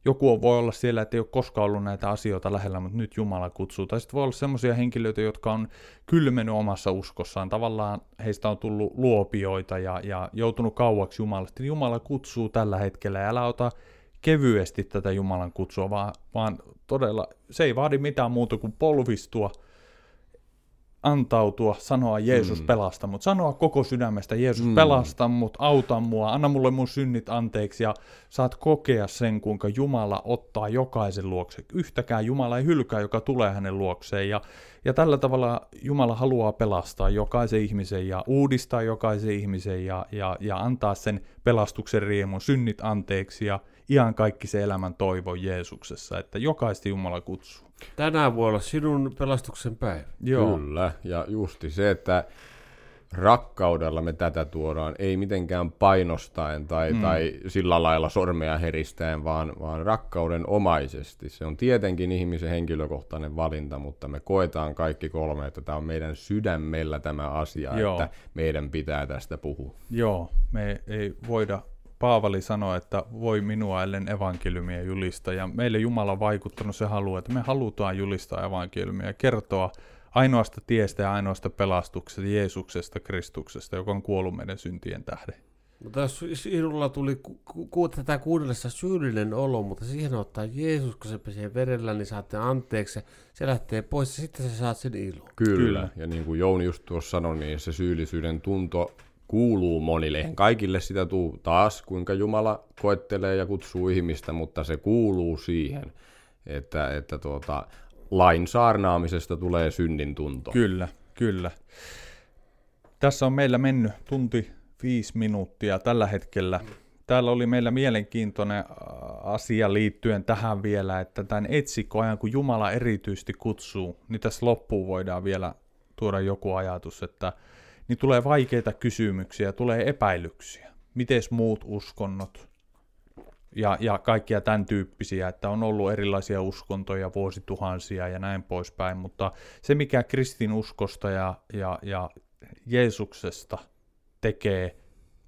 Speaker 1: joku voi olla siellä, että ei ole koskaan ollut näitä asioita lähellä, mutta nyt Jumala kutsuu. Tai sitten voi olla sellaisia henkilöitä, jotka on kylmennyt omassa uskossaan. Tavallaan heistä on tullut luopioita ja, ja joutunut kauaksi Jumalasta. Jumala kutsuu tällä hetkellä. Älä ota kevyesti tätä Jumalan kutsua, vaan, vaan todella se ei vaadi mitään muuta kuin polvistua – antautua, sanoa Jeesus mm. pelasta mut, sanoa koko sydämestä Jeesus mm. pelasta mut, auta mua, anna mulle mun synnit anteeksi ja saat kokea sen, kuinka Jumala ottaa jokaisen luokse. Yhtäkään Jumala ei hylkää, joka tulee hänen luokseen ja, ja tällä tavalla Jumala haluaa pelastaa jokaisen ihmisen ja uudistaa jokaisen ihmisen ja, ja, ja antaa sen pelastuksen riemun, synnit anteeksi ja ihan kaikki se elämän toivo Jeesuksessa, että jokaista Jumala kutsuu.
Speaker 3: Tänään voi olla sinun pelastuksen päivä.
Speaker 2: Joo. Kyllä, ja justi se, että rakkaudella me tätä tuodaan, ei mitenkään painostaen tai, mm. tai sillä lailla sormea heristäen, vaan, vaan rakkauden omaisesti. Se on tietenkin ihmisen henkilökohtainen valinta, mutta me koetaan kaikki kolme, että tämä on meidän sydämellä tämä asia, Joo. että meidän pitää tästä puhua.
Speaker 1: Joo, me ei voida Paavali sanoi, että voi minua ellen evankeliumia julistaa, ja meille Jumala on vaikuttanut se halu, että me halutaan julistaa evankeliumia ja kertoa ainoasta tiestä ja ainoasta pelastuksesta, Jeesuksesta, Kristuksesta, joka on kuollut meidän syntien tähden.
Speaker 3: Mutta jos sinulla tuli ku, ku, tätä kuunnellessa syyllinen olo, mutta siihen ottaa Jeesus, kun se pesee verellä, niin saatte anteeksi, se lähtee pois ja sitten sä saat sen ilon.
Speaker 2: Kyllä, Kyllä. ja niin kuin Jouni just tuossa sanoi, niin se syyllisyyden tunto kuuluu monille. Eihän kaikille sitä tuu taas, kuinka Jumala koettelee ja kutsuu ihmistä, mutta se kuuluu siihen, että, että tuota, lain saarnaamisesta tulee synnin tunto.
Speaker 1: Kyllä, kyllä. Tässä on meillä mennyt tunti viisi minuuttia tällä hetkellä. Täällä oli meillä mielenkiintoinen asia liittyen tähän vielä, että tämän etsikkoajan, kun Jumala erityisesti kutsuu, niin tässä loppuun voidaan vielä tuoda joku ajatus, että niin tulee vaikeita kysymyksiä, tulee epäilyksiä. Mites muut uskonnot? Ja, ja kaikkia tämän tyyppisiä, että on ollut erilaisia uskontoja vuosituhansia ja näin poispäin, mutta se mikä kristinuskosta ja, ja, ja Jeesuksesta tekee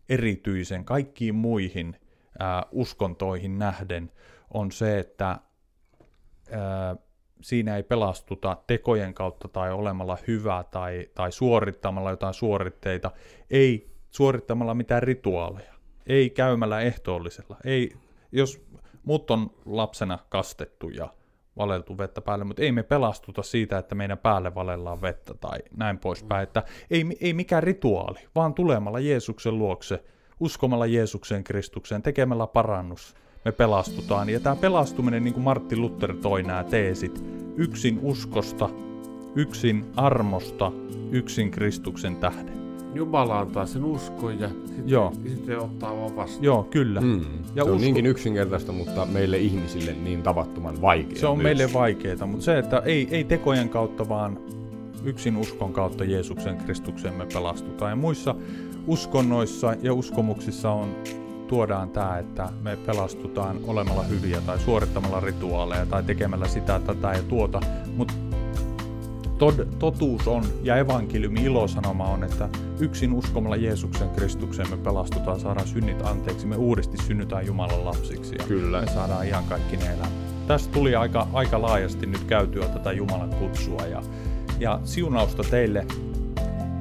Speaker 1: erityisen kaikkiin muihin ää, uskontoihin nähden, on se, että ää, siinä ei pelastuta tekojen kautta tai olemalla hyvä tai, tai suorittamalla jotain suoritteita, ei suorittamalla mitään rituaaleja, ei käymällä ehtoollisella. Ei, jos mut on lapsena kastettu ja valeltu vettä päälle, mutta ei me pelastuta siitä, että meidän päälle valellaan vettä tai näin poispäin. Että ei, ei mikään rituaali, vaan tulemalla Jeesuksen luokse, uskomalla Jeesukseen Kristukseen, tekemällä parannus, me pelastutaan. Ja tämä pelastuminen, niin kuin Martti Luther toi nämä teesit, yksin uskosta, yksin armosta, yksin Kristuksen tähden.
Speaker 3: Jumala antaa sen uskon ja sitten,
Speaker 1: Joo.
Speaker 3: sitten ottaa vaan vastaan.
Speaker 1: Joo, kyllä.
Speaker 2: Mm.
Speaker 1: Ja
Speaker 2: se on
Speaker 1: usko-
Speaker 2: niinkin yksinkertaista, mutta meille ihmisille niin tavattoman vaikea.
Speaker 1: Se on
Speaker 2: myös.
Speaker 1: meille vaikeaa, mutta se, että ei, ei tekojen kautta, vaan yksin uskon kautta Jeesuksen Kristukseen me pelastutaan. Ja muissa uskonnoissa ja uskomuksissa on, tuodaan tämä, että me pelastutaan olemalla hyviä tai suorittamalla rituaaleja tai tekemällä sitä, tätä ja tuota, mutta tod, totuus on ja evankeliumi ilosanoma on, että yksin uskomalla Jeesuksen Kristukseen me pelastutaan, saadaan synnit anteeksi, me uudesti synnytään Jumalan lapsiksi ja
Speaker 2: Kyllä.
Speaker 1: me saadaan ihan kaikki ne elämä. Tästä tuli aika, aika laajasti nyt käytyä tätä Jumalan kutsua ja, ja siunausta teille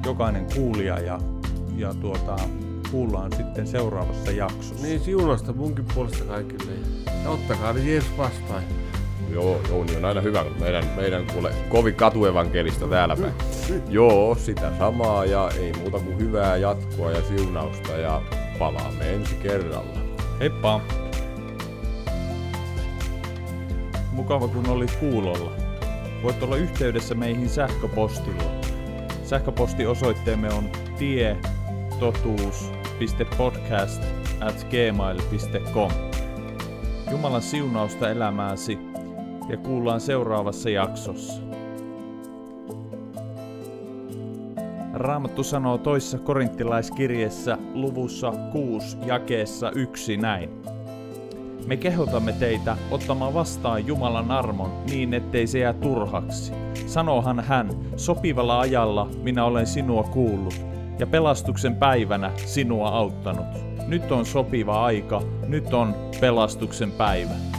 Speaker 1: jokainen kuulija ja, ja tuota, kuullaan sitten seuraavassa jaksossa.
Speaker 3: Niin siunasta munkin puolesta kaikille. Ja ottakaa ne Jeesus vastaan.
Speaker 2: Joo, Jouni on aina hyvä, kun meidän, meidän kuule kovin katuevankelista täällä päin. Joo, sitä samaa ja ei muuta kuin hyvää jatkoa ja siunausta ja palaamme ensi kerralla.
Speaker 1: Heippa! Mukava kun olit kuulolla. Voit olla yhteydessä meihin sähköpostilla. Sähköpostiosoitteemme on gmail.com. Jumalan siunausta elämääsi ja kuullaan seuraavassa jaksossa. Raamattu sanoo toissa korinttilaiskirjeessä luvussa 6 jakeessa 1 näin. Me kehotamme teitä ottamaan vastaan Jumalan armon niin, ettei se jää turhaksi. Sanohan hän, sopivalla ajalla minä olen sinua kuullut, ja pelastuksen päivänä sinua auttanut. Nyt on sopiva aika, nyt on pelastuksen päivä.